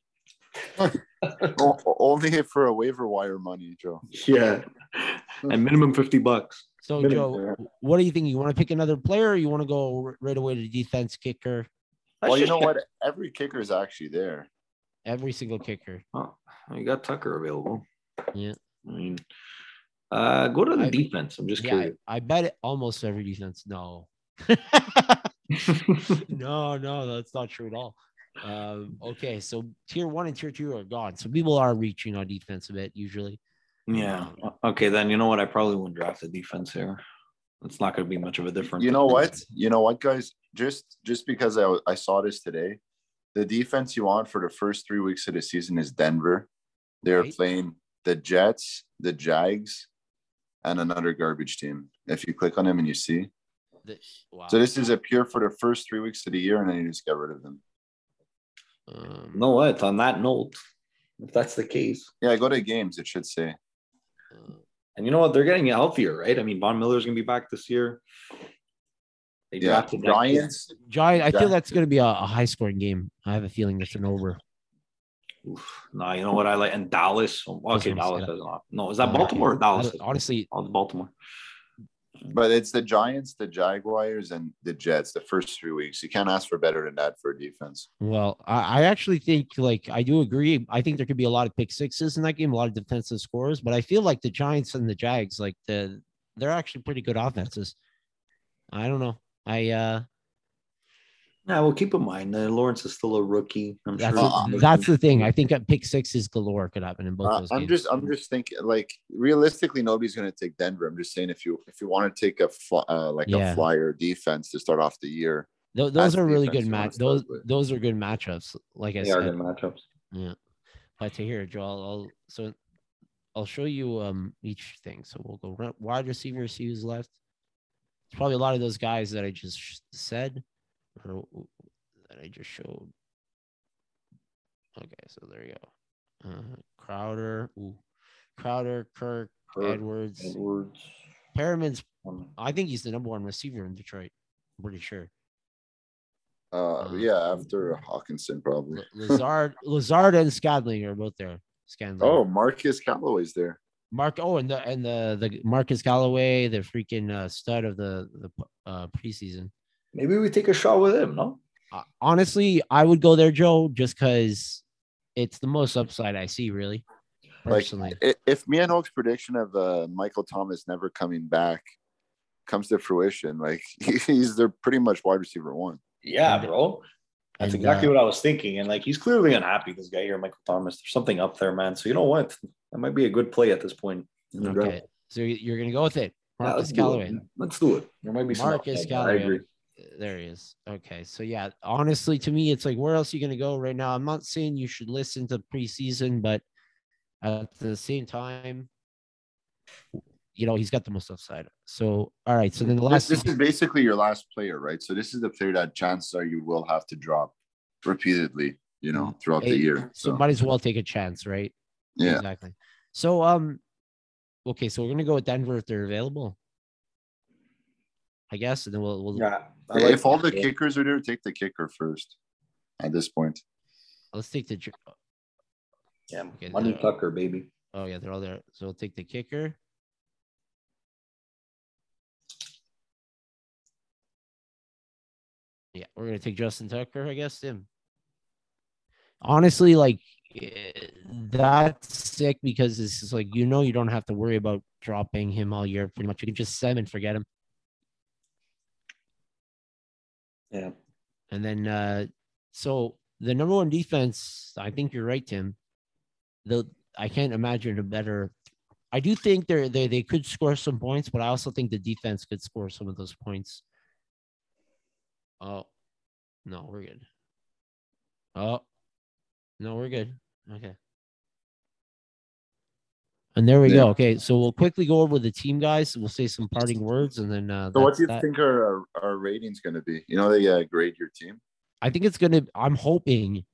O- only for a waiver wire money, Joe. Yeah. And minimum 50 bucks. So Minimum, Joe, what do you think? You want to pick another player, or you want to go r- right away to defense kicker? Well, you know what? Every kicker is actually there. Every single kicker. Oh, you got Tucker available. Yeah. I mean, uh, go to the I- defense. I'm just Yeah, I, curious. I bet almost every defense. No. no, no, that's not true at all. Um, okay, so tier one and tier two are gone. So people are reaching on defense a bit usually. yeah. Okay, then you know what? I probably wouldn't draft the defense here. It's not going to be much of a difference. You know what? You know what, guys? Just just because I I saw this today, the defense you want for the first three weeks of the season is Denver. They're Right. playing the Jets, the Jags, and another garbage team. If you click on them and you see, The- wow. so this is a pure for the first three weeks of the year, and then you just get rid of them. Um, You know what? On that note, if that's the case, Yeah, go to games. It should say. uh, and you know what? They're getting healthier, right? I mean, Von Miller's gonna be back this year. They Yeah, drafted that. Giants. Giant. I feel that's going to be a, a high scoring game. I have a feeling it's an over. Oof. No, you know what I like? And Dallas. Okay, Dallas that. has not. No, is that Uh, Baltimore or Dallas? Honestly, Oh, it's Baltimore. But it's the Giants, the Jaguars, and the Jets. The first three weeks, you can't ask for better than that for defense. well, I, I actually think like I do agree. I think there could be a lot of pick sixes in that game, a lot of defensive scores. But I feel like the Giants and the Jags, like the they're actually pretty good offenses. I don't know. I uh Yeah, well, keep in mind, uh, Lawrence is still a rookie. I'm that's sure. Uh, the, that's the thing. I think at pick is galore could happen in both Uh, those I'm games. just, I'm just thinking, like realistically, nobody's going to take Denver. I'm just saying, if you, if you want to take a, fl- uh, like Yeah. a flyer defense to start off the year, Tho- those are really good match. Those with. those are good matchups. Like I They are said, good matchups. Yeah. But to hear it, Joel, I'll so I'll show you um each thing. So we'll go ri- wide receivers who's left. It's probably a lot of those guys that I just said or that I just showed. Okay, so there you go. Uh, Crowder, ooh. Crowder, Kirk, Kirk, Edwards, Edwards. Perriman's. Um, I think he's the number one receiver in Detroit. I'm pretty sure. uh, Uh, yeah, after Hockenson probably. Lazard, Lazard, and Scantling are both there. Scantling. Oh, Marcus Callaway's there. Mark. Oh, and the and the the Marcus Callaway, the freaking uh, stud of the the uh, preseason. maybe we take a shot with him, no? Uh, honestly, I would go there, Joe, just because it's the most upside I see, really. Personally, i- if me and Hulk's prediction of uh, Michael Thomas never coming back comes to fruition, like he's they're pretty much wide receiver one. Yeah, bro. That's and, exactly uh, what I was thinking. And like he's clearly unhappy, this guy here, Michael Thomas. There's something up there, man. So you know what? That might be a good play at this point. in the draft. okay. So you- you're gonna go with it, Yeah, Marcus let's do it, Let's do it. There might be some Marcus upside there. I agree. There he is. Okay, so yeah, honestly, to me, it's like where else are you gonna go right now? I'm not saying you should listen to preseason, but at the same time, you know, he's got the most upside. So all right, so then the last this is basically your last player, right? So this is the player that chances are you will have to drop repeatedly, you know, throughout Hey, the year. so So might as well take a chance, right? yeah, Exactly. So um okay, so we're gonna go with Denver if they're available. I guess, and then we'll we'll Yeah. Like if all the that. kickers are there, take the kicker first. At this point, let's take the J- Yeah, Okay, Money Tucker, baby. oh yeah, they're all there. So we'll take the kicker. Yeah, we're gonna take Justin Tucker, I guess. Him. Honestly, like eh, that's sick because this is like you know you don't have to worry about dropping him all year. Pretty much, you can just set him and forget him. Yeah. And then, uh, so the number one defense, I think you're right, Tim. The I can't imagine a better. I do think they're, they they could score some points, but I also think the defense could score some of those points. Oh, no, we're good. Oh, no, we're good. Okay. And there we Yeah. go. Okay, so we'll quickly go over the team, guys. We'll say some parting words, and then uh, so what do you that. think our our ratings going to be? You know, they uh, grade your team. I think it's gonna. I'm hoping.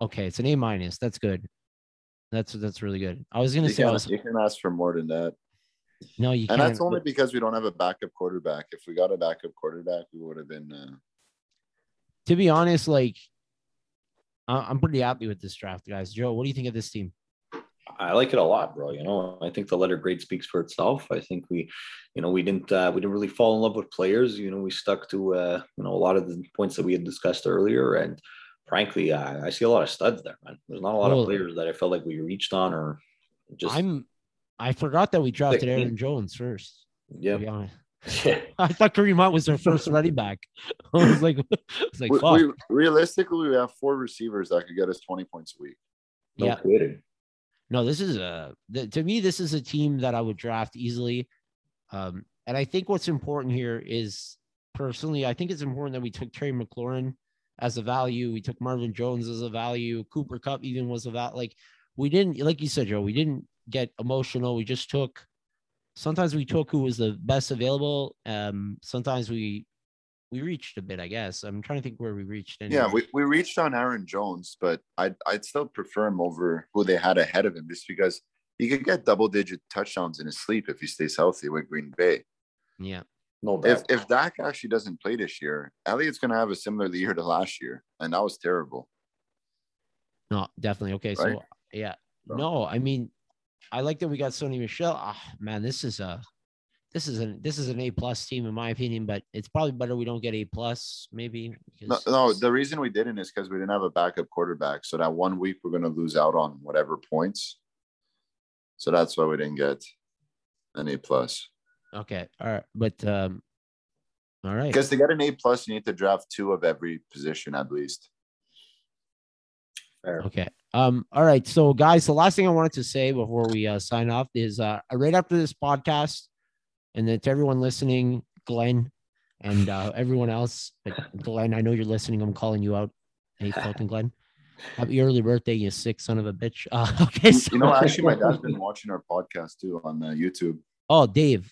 Okay, it's an A minus. That's good. That's that's really good. I was gonna You say I can, was, you can ask for more than that, no, you and can't. that's only because we don't have a backup quarterback. If we got a backup quarterback, we would have been. Uh, to be honest, like I- I'm pretty happy with this draft, guys. Joe, what do you think of this team? I like it a lot, bro. You know, I think the letter grade speaks for itself. I think we, you know, we didn't uh, we didn't really fall in love with players. You know, we stuck to uh, you know a lot of the points that we had discussed earlier, and frankly, uh, I see a lot of studs there, man. There's not a lot Well- of players that I felt like we reached on or just I'm. I forgot that we drafted Aaron Jones first. Yeah. Be honest, yeah. I thought Kareem Hunt was their first running back. I was like, I was like, we, fuck. we- realistically, we have four receivers that could get us twenty points a week. No yeah, kidding. No, this is a the, to me this is a team that I would draft easily. Um, and I think what's important here is personally, I think it's important that we took Terry McLaurin as a value. We took Marvin Jones as a value. Cooper Kupp even was a value. Like we didn't, like you said, Joe, we didn't get emotional. We just took sometimes we took who was the best available. Um, sometimes we we reached a bit, I guess. I'm trying to think where we reached. Yeah, we, we reached on Aaron Jones, but I'd I'd still prefer him over who they had ahead of him just because he could get double digit touchdowns in his sleep if he stays healthy with Green Bay. yeah. No If doubt. if Dak actually doesn't play this year, Elliott's gonna have a similar year to last year, and that was terrible. No, definitely. Okay, Right? so yeah. So- No, I mean, I like that we got Sony Michel. Ah, man, this is a this is an this is an A plus team in my opinion, but it's probably better we don't get A plus maybe. No, because no, the reason we didn't is because we didn't have a backup quarterback. So that one week we're gonna lose out on whatever points. So that's why we didn't get an A plus. okay, all right, but um, all right. Because to get an A plus, you need to draft two of every position at least. Fair. Okay. Um. All right. So, guys, the last thing I wanted to say before we uh, sign off is uh, right after this podcast, and then to everyone listening, Glenn, and uh, everyone else, but Glenn, I know you're listening. I'm calling you out. Hey, fucking Glenn. Happy early birthday, you sick son of a bitch. Uh, okay. So, You know, actually, my dad's been watching our podcast too on uh, YouTube. oh, Dave,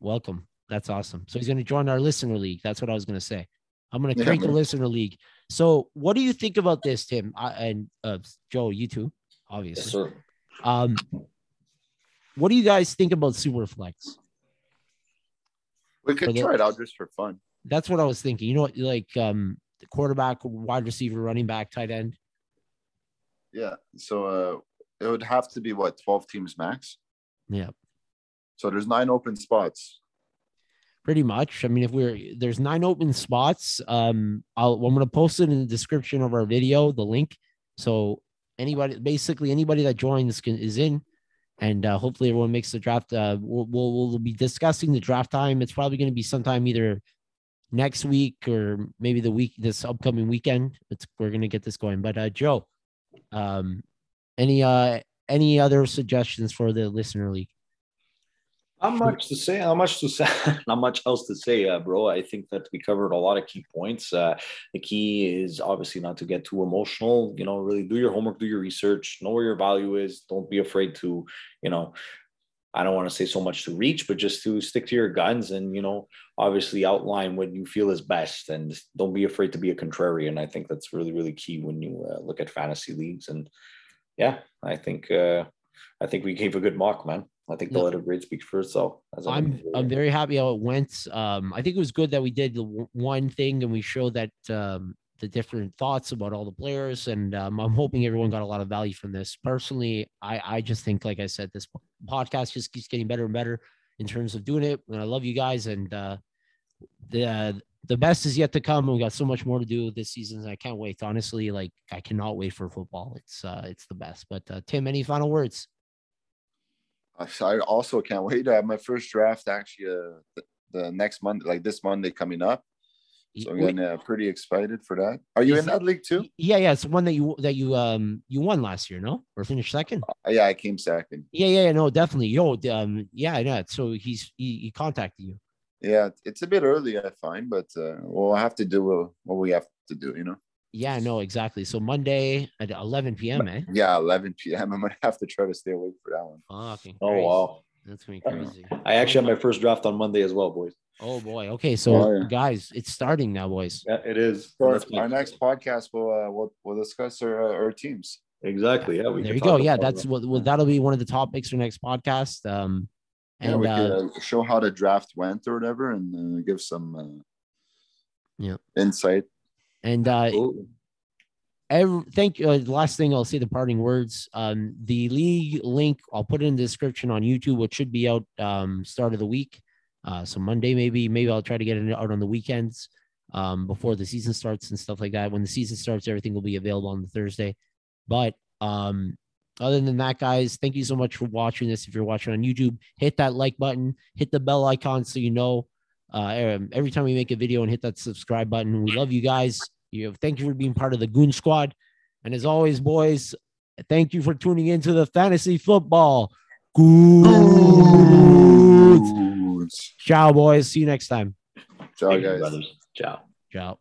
welcome. That's awesome. So he's going to join our listener league. That's what I was going to say. I'm going to Yeah, create the listener league. So, what do you think about this, Tim? I, and uh, Joe, you too, obviously. Yes, sir. Um, what do you guys think about Superflex? We could the- try it out just for fun. That's what I was thinking. You know, what, like um, the quarterback, wide receiver, running back, tight end. Yeah. So uh, it would have to be what twelve teams max. Yeah, So there's nine open spots. Pretty much. I mean, if we're there's nine open spots, um, I'll I'm gonna post it in the description of our video, the link. So anybody, basically anybody that joins can, is in, and uh, hopefully everyone makes the draft. Uh, we'll, we'll we'll be discussing the draft time. It's probably to be sometime either next week or maybe the week this upcoming weekend. It's we're gonna get this going. But uh, Joe, um, any uh any other suggestions for the listener league? Not much to say. Not much to say. Not much else to say, uh, bro. I think that we covered a lot of key points. Uh, the key is obviously not to get too emotional. You know, really do your homework, do your research, know where your value is. Don't be afraid to, you know, I don't want to say so much to reach, but just to stick to your guns and you know, obviously outline what you feel is best, and don't be afraid to be a contrarian. I think that's really, really key when you uh, look at fantasy leagues. And yeah, I think uh, I think we gave a good mock, man. I think the Yeah. letter grade speaks for itself. I'm I'm very happy how it went. Um, I think it was good that we did the w- one thing and we showed that um, the different thoughts about all the players, and um, I'm hoping everyone got a lot of value from this. Personally, I I just think, like I said, this podcast just keeps getting better and better in terms of doing it. And I love you guys, and uh, the the best is yet to come. We got so much more to do this season. I can't wait. Honestly, like I cannot wait for football. It's uh, it's the best. But uh, Tim, any final words? So I also can't wait to have my first draft actually uh, the, the next Monday, like this Monday coming up. So I'm getting uh, pretty excited for that. Are you Is in that league too? Yeah, yeah, it's one that you that you um you won last year, no? Or finished second? Uh, yeah, I came second. Yeah, yeah, yeah, no, definitely. Yo, um, yeah, yeah. So he's he, he contacted you. Yeah, it's a bit early, I find, but uh, we'll have to do what we have to do, you know. Yeah, no, exactly. So Monday at 11 p.m. Eh? Yeah, 11 p.m. I'm gonna have to try to stay awake for that one. Fucking. Oh crazy. wow! that's gonna be crazy. I actually had my first draft on Monday as well, boys. Oh boy. Okay, so Oh, yeah. guys, it's starting now, boys. Yeah, it is. So That's our next podcast, we'll uh, we'll, we'll discuss our, uh, our teams. exactly. Yeah, we there you go. Yeah, that's that. what well, that'll be one of the topics for next podcast. Um, Yeah, and we uh, could uh, show how the draft went or whatever, and uh, give some uh, Yeah. insight. And uh, every, thank you. Uh, last thing I'll say the parting words. Um, the league link I'll put it in the description on YouTube, which should be out um start of the week. Uh, so Monday maybe maybe I'll try to get it out on the weekends um before the season starts and stuff like that. When the season starts, everything will be available on the Thursday. But um, other than that, guys, thank you so much for watching this. If you're watching on YouTube, hit that like button, hit the bell icon so you know uh, every time we make a video and hit that subscribe button. We love you guys. You thank you for being part of the Goon Squad. And as always, boys, thank you for tuning into the fantasy football. Goons. Ciao, boys. See you next time. Ciao, Thank guys. brothers. Ciao. Ciao.